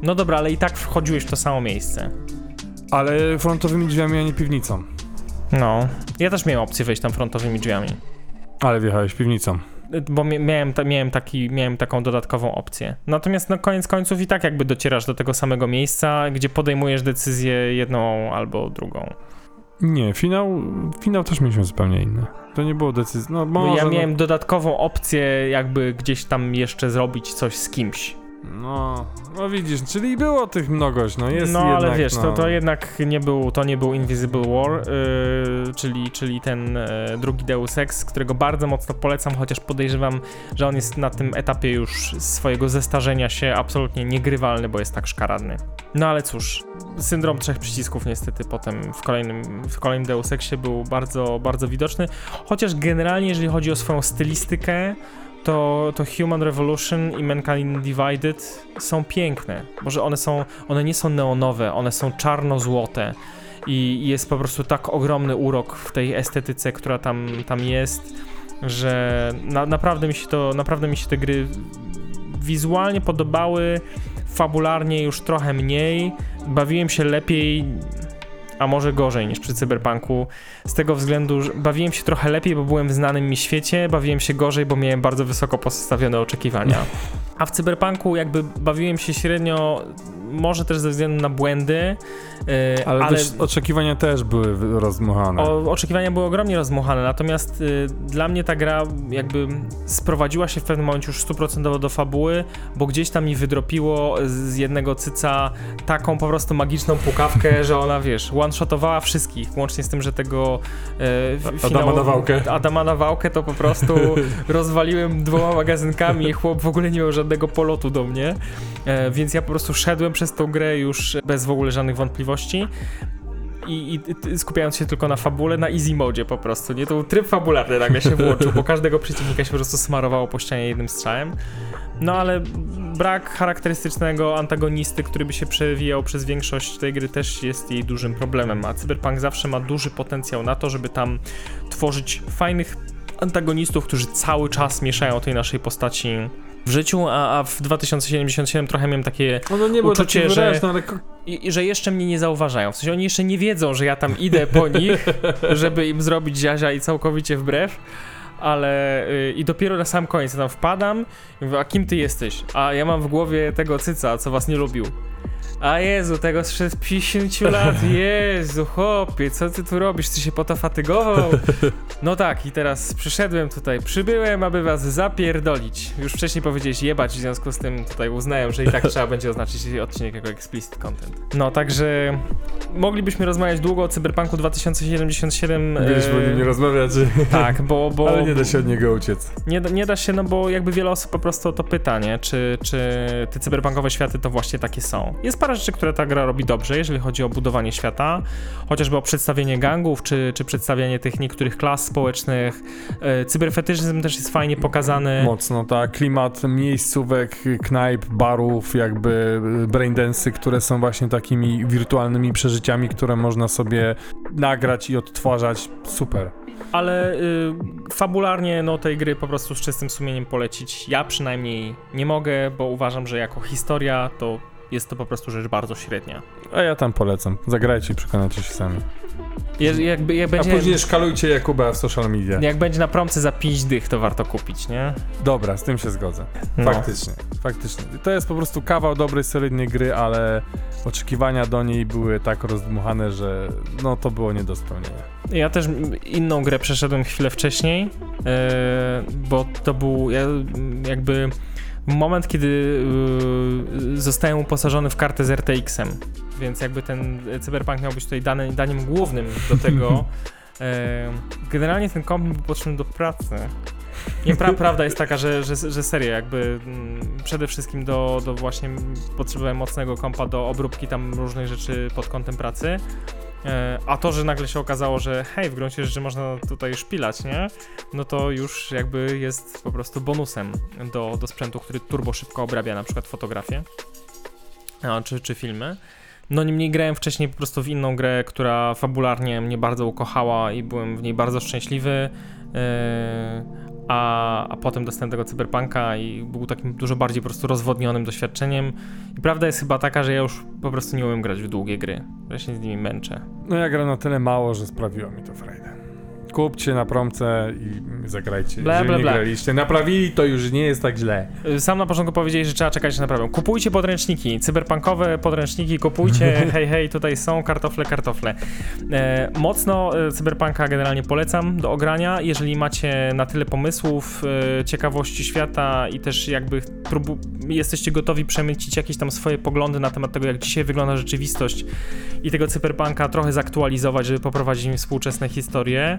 No dobra, ale i tak wchodziłeś w to samo miejsce. Ale frontowymi drzwiami, a nie piwnicą. No. Ja też miałem opcję wejść tam frontowymi drzwiami. Ale wjechałeś piwnicą. Bo mia- miałem, miałem, taki, miałem taką dodatkową opcję. Natomiast no koniec końców i tak jakby docierasz do tego samego miejsca, gdzie podejmujesz decyzję jedną albo drugą. Nie, finał, finał też mieliśmy zupełnie inny. To nie było decyzji. No może, ja no- miałem dodatkową opcję jakby gdzieś tam jeszcze zrobić coś z kimś. No, no widzisz, czyli było tych mnogość, no jest no jednak, ale wiesz, no, to, to jednak nie był, to nie był Invisible War, yy, czyli, czyli ten e, drugi Deus Ex, którego bardzo mocno polecam, chociaż podejrzewam, że on jest na tym etapie już swojego zestarzenia się absolutnie niegrywalny, bo jest tak szkaradny. No ale cóż, syndrom trzech przycisków niestety potem w kolejnym, w kolejnym Deus Exie był bardzo, bardzo widoczny, chociaż generalnie jeżeli chodzi o swoją stylistykę, to, to Human Revolution i Mankind Divided są piękne. Może one są, one nie są neonowe, one są czarno-złote i jest po prostu tak ogromny urok w tej estetyce, która tam, tam jest, że na, naprawdę mi się to, naprawdę mi się te gry wizualnie podobały, fabularnie już trochę mniej, bawiłem się lepiej a może gorzej niż przy Cyberpunku. Z tego względu, że bawiłem się trochę lepiej, bo byłem w znanym mi świecie, bawiłem się gorzej, bo miałem bardzo wysoko postawione oczekiwania. A w Cyberpunku jakby bawiłem się średnio, może też ze względu na błędy, yy, Ale, ale, oczekiwania też były rozmuchane. o, oczekiwania były ogromnie rozmuchane, natomiast y, dla mnie ta gra jakby sprowadziła się w pewnym momencie już stuprocentowo do fabuły, bo gdzieś tam mi wydropiło z jednego cyca taką po prostu magiczną pukawkę, że ona, wiesz, one-shotowała wszystkich, łącznie z tym, że tego e, Adama na wałkę. Adama na wałkę to po prostu rozwaliłem dwoma magazynkami i chłop w ogóle nie miał żadnego polotu do mnie, e, więc ja po prostu szedłem przez tą grę już bez w ogóle żadnych wątpliwości i, i skupiając się tylko na fabule, na easy modzie po prostu, nie? To był tryb fabularny nagle się włączył, bo każdego przeciwnika się po prostu smarowało po ścianie jednym strzałem. No ale brak charakterystycznego antagonisty, który by się przewijał przez większość tej gry też jest jej dużym problemem, a Cyberpunk zawsze ma duży potencjał na to, żeby tam tworzyć fajnych antagonistów, którzy cały czas mieszają tej naszej postaci w życiu, a, a w 2077 trochę miałem takie No, nie uczucie, takie że- wyraźne, ale i że jeszcze mnie nie zauważają. W sensie oni jeszcze nie wiedzą, że ja tam idę po nich, żeby im zrobić ziazia i całkowicie wbrew. Ale y, i dopiero na sam koniec tam wpadam i mówię, a kim ty jesteś? A ja mam w głowie tego cyca, co was nie lubił. A Jezu, tego sprzed 50 lat, Jezu, chłopie, co ty tu robisz? Ty się po to fatygował? No tak, i teraz przyszedłem tutaj, przybyłem, aby was zapierdolić. Już wcześniej powiedzieć jebać, w związku z tym tutaj uznałem, że i tak trzeba będzie oznaczyć odcinek jako explicit content. No, także moglibyśmy rozmawiać długo o Cyberpunku 2077. mieliśmy o nim nie e, rozmawiać, tak, bo, bo ale nie da się od niego uciec. nie, da- nie da się, no bo jakby wiele osób po prostu o to pyta, nie? Czy, czy te cyberpunkowe światy to właśnie takie są. Jest parę rzeczy, które ta gra robi dobrze, jeżeli chodzi o budowanie świata, chociażby o przedstawienie gangów, czy, czy przedstawianie tych niektórych klas społecznych. E, cyberfetyżyzm też jest fajnie pokazany. Mocno, tak. Klimat miejscówek, knajp, barów, jakby braindensy, które są właśnie takimi wirtualnymi przeżyciami, które można sobie nagrać i odtwarzać. Super. Ale y, fabularnie no tej gry po prostu z czystym sumieniem polecić ja przynajmniej nie mogę, bo uważam, że jako historia to jest to po prostu rzecz bardzo średnia. A ja tam polecam. Zagrajcie i przekonacie się sami. Je, jakby, jak A będzie... później szkalujcie Jakuba w social media. Jak będzie na promce za 5 dych, to warto kupić, nie? Dobra, z tym się zgodzę. No. Faktycznie, faktycznie. To jest po prostu kawał dobrej, solidnej gry, ale oczekiwania do niej były tak rozdmuchane, że no to było nie do spełnienia. Ja też inną grę przeszedłem chwilę wcześniej, e, bo to był jakby moment, kiedy e, zostałem uposażony w kartę z RTX-em, więc jakby ten Cyberpunk miał być tutaj dany, daniem głównym do tego. E, generalnie ten komp był potrzebny do pracy. Nie, pra, prawda jest taka, że, że, że serio, jakby mm, przede wszystkim do, do właśnie potrzebowałem mocnego kompa do obróbki tam różnych rzeczy pod kątem pracy. E, A to, że nagle się okazało, że hej, w gruncie rzeczy można tutaj szpilać, nie? No to już jakby jest po prostu bonusem do, do sprzętu, który turbo szybko obrabia na przykład fotografię czy, czy filmy. No niemniej grałem wcześniej po prostu w inną grę, która fabularnie mnie bardzo ukochała i byłem w niej bardzo szczęśliwy. A, a potem dostałem tego cyberpunka i był takim dużo bardziej po prostu rozwodnionym doświadczeniem. I prawda jest chyba taka, że ja już po prostu nie umiem grać w długie gry. Ja się z nimi męczę. No ja gram na tyle mało, że sprawiło mi to frajdę. Kupcie na promce i zagrajcie. Bla, Jeżeli bla, nie bla. graliście, naprawili, to już nie jest tak źle. Y, Sam na początku powiedzieli, że trzeba czekać na naprawę. Kupujcie podręczniki, cyberpunkowe podręczniki, kupujcie, hej, hej, tutaj są kartofle, kartofle. E, mocno e, cyberpunka generalnie polecam do ogrania, jeżeli macie na tyle pomysłów, e, ciekawości świata i też jakby próbu- jesteście gotowi przemycić jakieś tam swoje poglądy na temat tego, jak dzisiaj wygląda rzeczywistość i tego cyberpunka trochę zaktualizować, żeby poprowadzić im współczesne historie,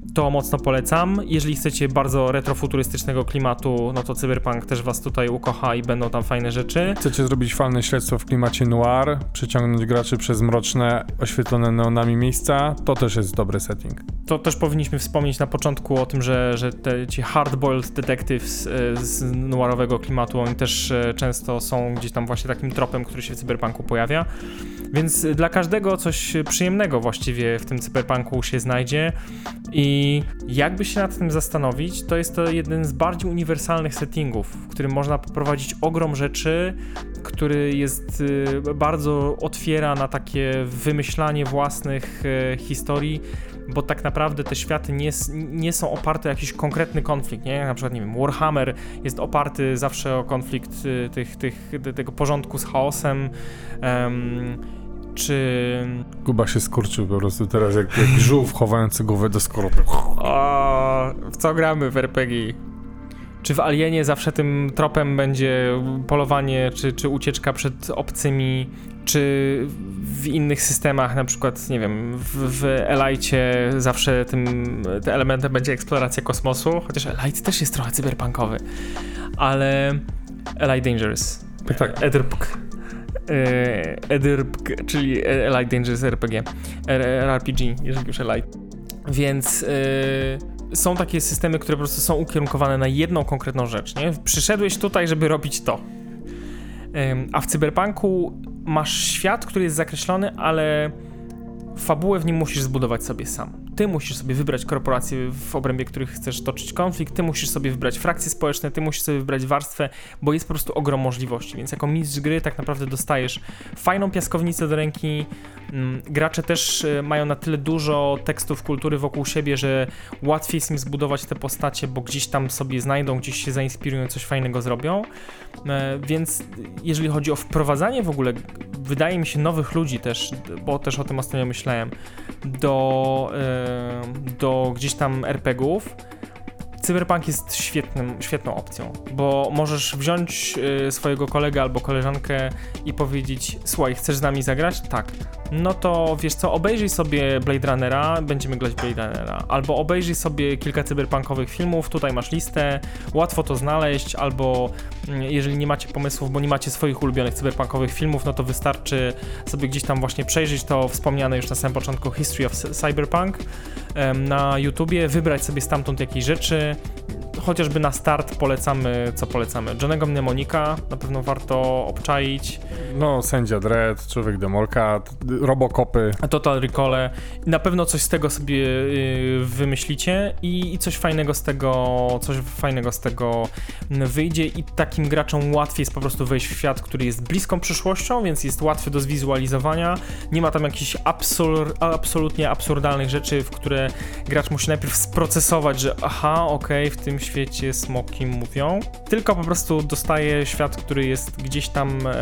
to mocno polecam. Jeżeli chcecie bardzo retrofuturystycznego klimatu, no to cyberpunk też was tutaj ukocha i będą tam fajne rzeczy. Chcecie zrobić fajne śledztwo w klimacie noir, przyciągnąć graczy przez mroczne, oświetlone neonami miejsca, to też jest dobry setting. To też powinniśmy wspomnieć na początku o tym, że, że te, ci hardboiled detectives e, z noirowego klimatu, oni też e, często są gdzieś tam właśnie takim tropem, który się w cyberpunku pojawia. Więc dla każdego coś przyjemnego właściwie w tym cyberpunku się znajdzie i jakby się nad tym zastanowić, to jest to jeden z bardziej uniwersalnych settingów, w którym można poprowadzić ogrom rzeczy, który jest y, bardzo otwiera na takie wymyślanie własnych e, historii, bo tak naprawdę te światy nie, nie są oparte o jakiś konkretny konflikt, nie? Na przykład, nie wiem, Warhammer jest oparty zawsze o konflikt y, tych, tych, te- tego porządku z chaosem, em, czy... Kuba się skurczył po prostu teraz jak, jak żółw chowający głowę do skorupy. O, w co gramy w RPG? Czy w Alienie zawsze tym tropem będzie polowanie, czy, czy ucieczka przed obcymi, czy w innych systemach, na przykład, nie wiem, w, w Elite zawsze tym te elementem będzie eksploracja kosmosu, chociaż Elite też jest trochę cyberpunkowy, ale Elite Dangerous. Tak, tak. Edirpk. E, Edirpk, czyli Elite Dangerous RPG. RPG, jeżeli już Elite. Więc y, są takie systemy, które po prostu są ukierunkowane na jedną konkretną rzecz, nie? Przyszedłeś tutaj, żeby robić to. A w cyberpunku masz świat, który jest zakreślony, ale fabułę w nim musisz zbudować sobie sam. Ty musisz sobie wybrać korporacje, w obrębie których chcesz toczyć konflikt, ty musisz sobie wybrać frakcje społeczne, ty musisz sobie wybrać warstwę, bo jest po prostu ogrom możliwości. Więc jako mistrz gry tak naprawdę dostajesz fajną piaskownicę do ręki. Mm, Gracze też y, mają na tyle dużo tekstów kultury wokół siebie, że łatwiej jest im zbudować te postacie, bo gdzieś tam sobie znajdą, gdzieś się zainspirują, coś fajnego zrobią. E, Więc jeżeli chodzi o wprowadzanie w ogóle, wydaje mi się, nowych ludzi też, bo też o tym ostatnio myślałem, do, e, do gdzieś tam RPGów, Cyberpunk jest świetnym, świetną opcją, bo możesz wziąć y, swojego kolegę albo koleżankę i powiedzieć: Słuchaj, chcesz z nami zagrać? Tak. No to wiesz co, obejrzyj sobie Blade Runnera, będziemy grać Blade Runnera. Albo obejrzyj sobie kilka cyberpunkowych filmów, tutaj masz listę, łatwo to znaleźć, albo mm, jeżeli nie macie pomysłów, bo nie macie swoich ulubionych cyberpunkowych filmów, no to wystarczy sobie gdzieś tam właśnie przejrzeć to wspomniane już na samym początku History of Cy- Cyberpunk na YouTubie, wybrać sobie stamtąd jakieś rzeczy. Chociażby na start polecamy, co polecamy? Johnego Mnemonika na pewno warto obczaić. No, sędzia Dredd, człowiek demolka, robokopy. Total Recall. Na pewno coś z tego sobie y, wymyślicie i, i coś fajnego z tego, coś fajnego z tego wyjdzie i takim graczom łatwiej jest po prostu wejść w świat, który jest bliską przyszłością, więc jest łatwy do zwizualizowania. Nie ma tam jakichś absur, absolutnie absurdalnych rzeczy, w które gracz musi najpierw sprocesować, że aha, okej, w tym świecie smoki mówią. Tylko po prostu dostaje świat, który jest gdzieś tam e,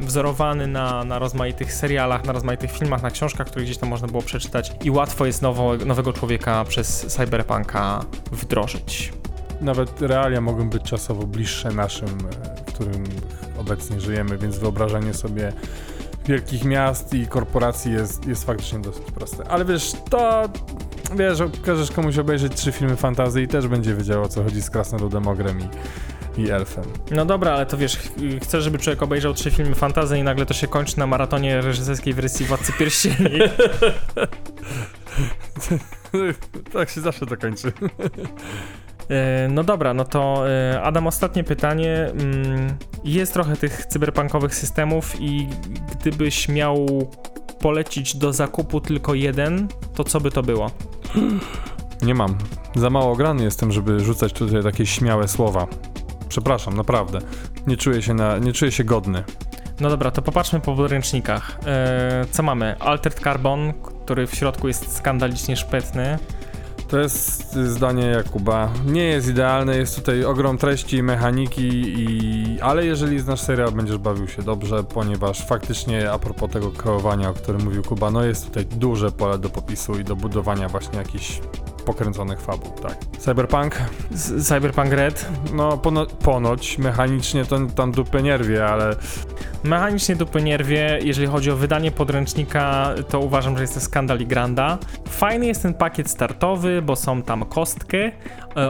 wzorowany na, na rozmaitych serialach, na rozmaitych filmach, na książkach, które gdzieś tam można było przeczytać i łatwo jest nowo, nowego człowieka przez cyberpunka wdrożyć. Nawet realia mogą być czasowo bliższe naszym, e, w którym obecnie żyjemy, więc wyobrażenie sobie wielkich miast i korporacji jest, jest faktycznie dosyć proste. Ale wiesz, to wiesz, każesz komuś obejrzeć trzy filmy fantazy i też będzie wiedział o co chodzi z Krasnoludem, Ogrem i, i Elfem. No dobra, ale to wiesz, ch- chcesz, żeby człowiek obejrzał trzy filmy fantazy i nagle to się kończy na maratonie reżyserskiej wersji Władcy Pierścieni. tak się zawsze to kończy. E, No dobra, no to e, Adam, ostatnie pytanie. Mm, Jest trochę tych cyberpunkowych systemów i gdybyś miał polecić do zakupu tylko jeden, to co by to było? Nie mam. Za mało grany jestem, żeby rzucać tutaj takie śmiałe słowa. Przepraszam, naprawdę. Nie czuję się, na, nie czuję się godny. No dobra, to popatrzmy po podręcznikach. E, Co mamy? Altered Carbon, który w środku jest skandalicznie szpetny. To jest zdanie Jakuba. Nie jest idealne, jest tutaj ogrom treści, mechaniki, i... ale jeżeli znasz serial, będziesz bawił się dobrze, ponieważ faktycznie a propos tego kreowania, o którym mówił Kuba, no jest tutaj duże pole do popisu i do budowania właśnie jakichś pokręconych fabuł, tak. Cyberpunk? Cyberpunk Red. No pono ponoć, mechanicznie to tam dupę nierwie, ale Mechanicznie dupy nierwie, jeżeli chodzi o wydanie podręcznika, to uważam, że jest to skandal i granda. Fajny jest ten pakiet startowy, bo są tam kostki e,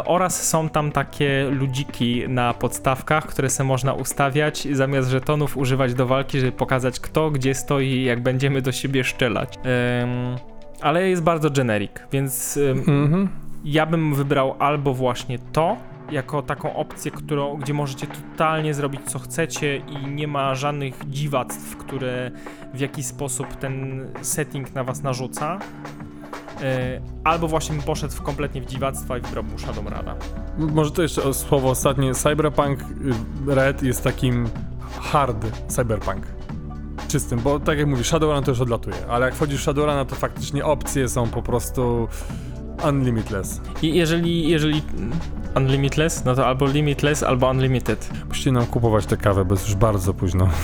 oraz są tam takie ludziki na podstawkach, które se można ustawiać zamiast żetonów używać do walki, żeby pokazać kto gdzie stoi, jak będziemy do siebie szczelać. Ym, ale jest bardzo generic, więc mhm. ja bym wybrał albo właśnie to, jako taką opcję, którą, gdzie możecie totalnie zrobić co chcecie i nie ma żadnych dziwactw, które w jakiś sposób ten setting na was narzuca. E, albo właśnie bym poszedł w kompletnie w dziwactwa i wybrał mu Shadow Rada. Może to jeszcze słowo ostatnie. Cyberpunk y, Red jest takim hard cyberpunk. Czystym, bo tak jak mówisz, Shadowrun to już odlatuje, ale jak wchodzisz w Shadowruna, to faktycznie opcje są po prostu unlimitless. I jeżeli, jeżeli unlimitless, no to albo limitless, albo unlimited. Musicie nam kupować tę kawę, bo jest już bardzo późno.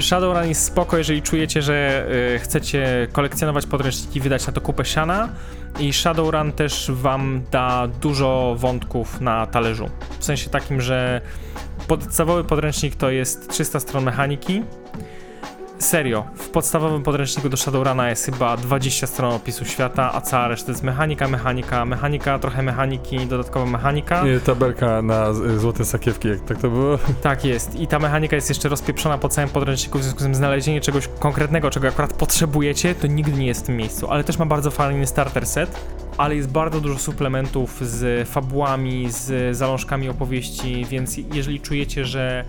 Shadowrun jest spoko, jeżeli czujecie, że y, chcecie kolekcjonować podręczniki, wydać na to kupę siana i Shadowrun też wam da dużo wątków na talerzu. W sensie takim, że podstawowy podręcznik to jest 300 stron mechaniki, Serio, w podstawowym podręczniku do Shadowruna jest chyba 20 stron opisu świata, a cała reszta jest mechanika, mechanika, mechanika, trochę mechaniki, dodatkowa mechanika. I tabelka na złote sakiewki, jak tak to było? Tak jest. I ta mechanika jest jeszcze rozpieprzona po całym podręczniku, w związku z tym znalezienie czegoś konkretnego, czego akurat potrzebujecie, to nigdy nie jest w tym miejscu. Ale też ma bardzo fajny starter set, ale jest bardzo dużo suplementów z fabułami, z zalążkami opowieści, więc jeżeli czujecie, że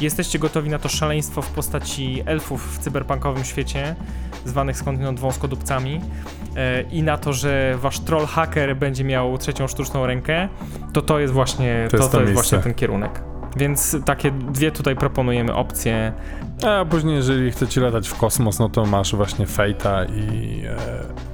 jesteście gotowi na to szaleństwo w postaci elfów w cyberpunkowym świecie, zwanych skądinąd wąskodupcami, e, i na to, że wasz troll hacker będzie miał trzecią sztuczną rękę, to to jest właśnie, to, To jest to to jest właśnie ten kierunek. Więc takie dwie tutaj proponujemy opcje. A później, jeżeli chcecie latać w kosmos, no to masz właśnie Fate'a i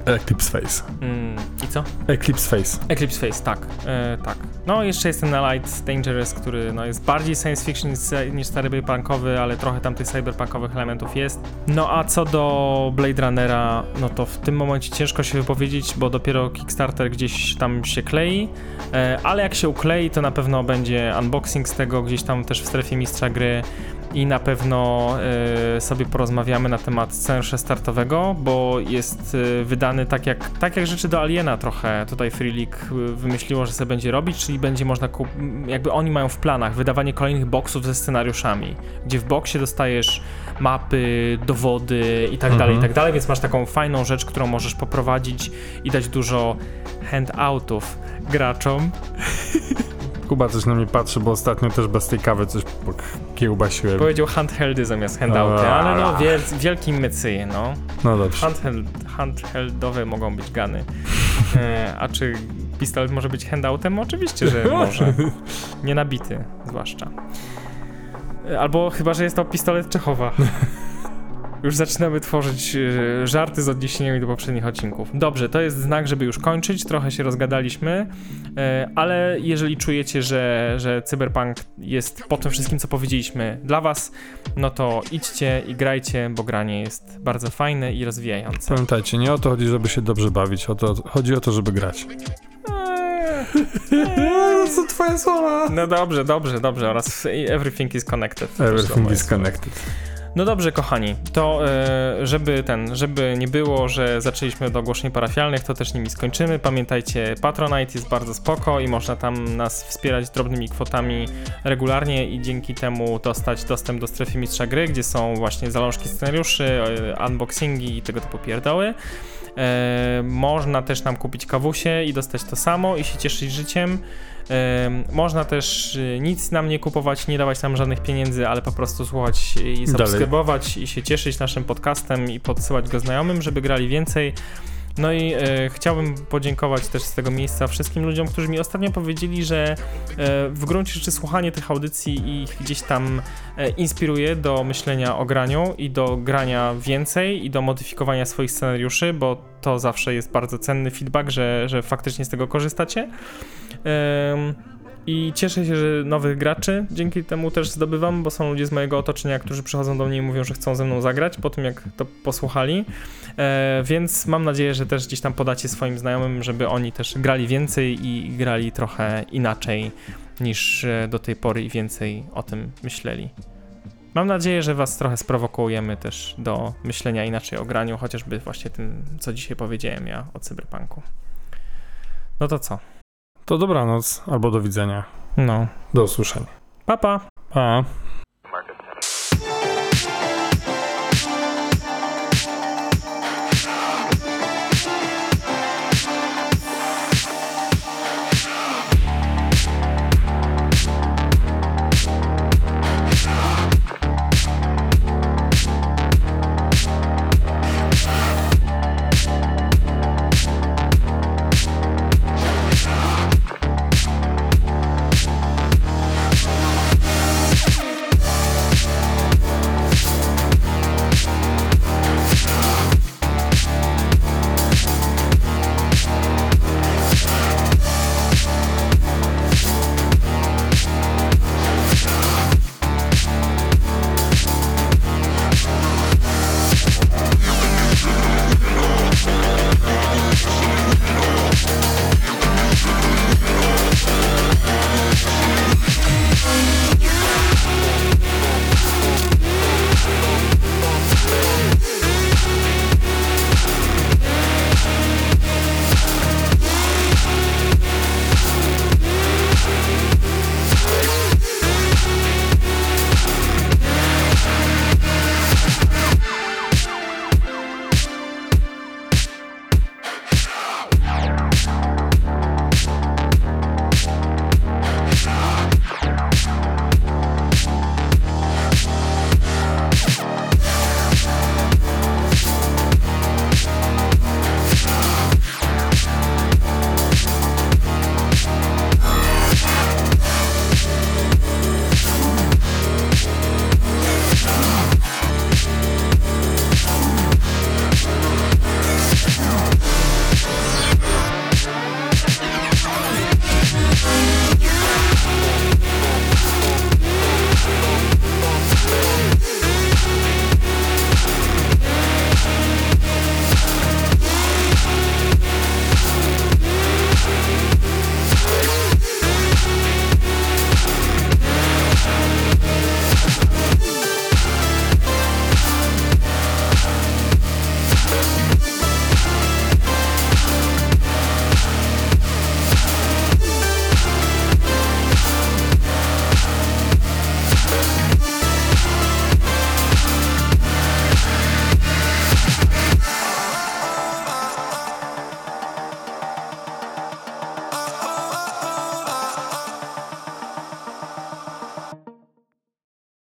e, Eclipse Face. Mm, I co? Eclipse Face. Eclipse Face, tak, e, tak. No jeszcze jest ten Light Dangerous, który no, jest bardziej science fiction niż, cyberpunkowy, ale trochę tam tych cyberpunkowych elementów jest. No a co do Blade Runnera, no to w tym momencie ciężko się wypowiedzieć, bo dopiero Kickstarter gdzieś tam się klei, e, ale jak się uklei, to na pewno będzie unboxing z tego gdzieś tam też w strefie mistrza gry i na pewno e, sobie porozmawiamy na temat scenariusza startowego, bo jest e, wydany tak jak, tak jak rzeczy do Aliena trochę tutaj Free League e, wymyśliło, że sobie będzie robić, czyli będzie można, jakby oni mają w planach wydawanie kolejnych boksów ze scenariuszami, gdzie w boksie dostajesz mapy, dowody i tak Mhm. dalej, i tak dalej, więc masz taką fajną rzecz, którą możesz poprowadzić i dać dużo handoutów graczom. Kuba coś na mnie patrzy, bo ostatnio też bez tej kawy coś kiełbasiłem. Powiedział handheldy zamiast handouty, ale no wiel, wielki mycy, no. No dobrze. Handheld, handheldowe mogą być gany. E, a czy pistolet może być handoutem? Oczywiście, że może. Nie nabity, zwłaszcza. E, Albo chyba, że jest to pistolet Czechowa. Już zaczynamy tworzyć e, żarty z odniesieniami do poprzednich odcinków. Dobrze, to jest znak, żeby już kończyć. Trochę się rozgadaliśmy, e, ale jeżeli czujecie, że, że Cyberpunk jest po tym wszystkim, co powiedzieliśmy dla Was, no to idźcie i grajcie, bo granie jest bardzo fajne i rozwijające. Pamiętajcie, nie o to chodzi, żeby się dobrze bawić, o to, chodzi o to, żeby grać. Eee, Co twoje słowa? No dobrze, dobrze, dobrze. Oraz everything is connected. Everything is słowa. connected. No dobrze, kochani, to e, żeby ten, żeby nie było, że zaczęliśmy od ogłoszeń parafialnych, to też nimi skończymy. Pamiętajcie, Patronite jest bardzo spoko i można tam nas wspierać drobnymi kwotami regularnie i dzięki temu dostać dostęp do strefy mistrza gry, gdzie są właśnie zalążki scenariuszy, e, unboxingi i tego typu pierdoły. E, można też nam kupić kawusie i dostać to samo i się cieszyć życiem. Można też e, nic nam nie kupować, nie dawać nam żadnych pieniędzy, ale po prostu słuchać i Dalej. subskrybować i się cieszyć naszym podcastem i podsyłać go znajomym, żeby grali więcej. No i e, chciałbym podziękować też z tego miejsca wszystkim ludziom, którzy mi ostatnio powiedzieli, że e, w gruncie rzeczy słuchanie tych audycji ich gdzieś tam e, inspiruje do myślenia o graniu i do grania więcej i do modyfikowania swoich scenariuszy, bo to zawsze jest bardzo cenny feedback, że, że faktycznie z tego korzystacie. Em, I cieszę się, że nowych graczy dzięki temu też zdobywam, bo są ludzie z mojego otoczenia, którzy przychodzą do mnie i mówią, że chcą ze mną zagrać po tym, jak to posłuchali. E, więc mam nadzieję, że też gdzieś tam podacie swoim znajomym, żeby oni też grali więcej i grali trochę inaczej niż e, do tej pory i więcej o tym myśleli. Mam nadzieję, że Was trochę sprowokujemy też do myślenia inaczej o graniu, chociażby właśnie tym, co dzisiaj powiedziałem ja o cyberpunku. No to co? To dobranoc albo do widzenia. No. Do usłyszenia. Pa, pa! Pa.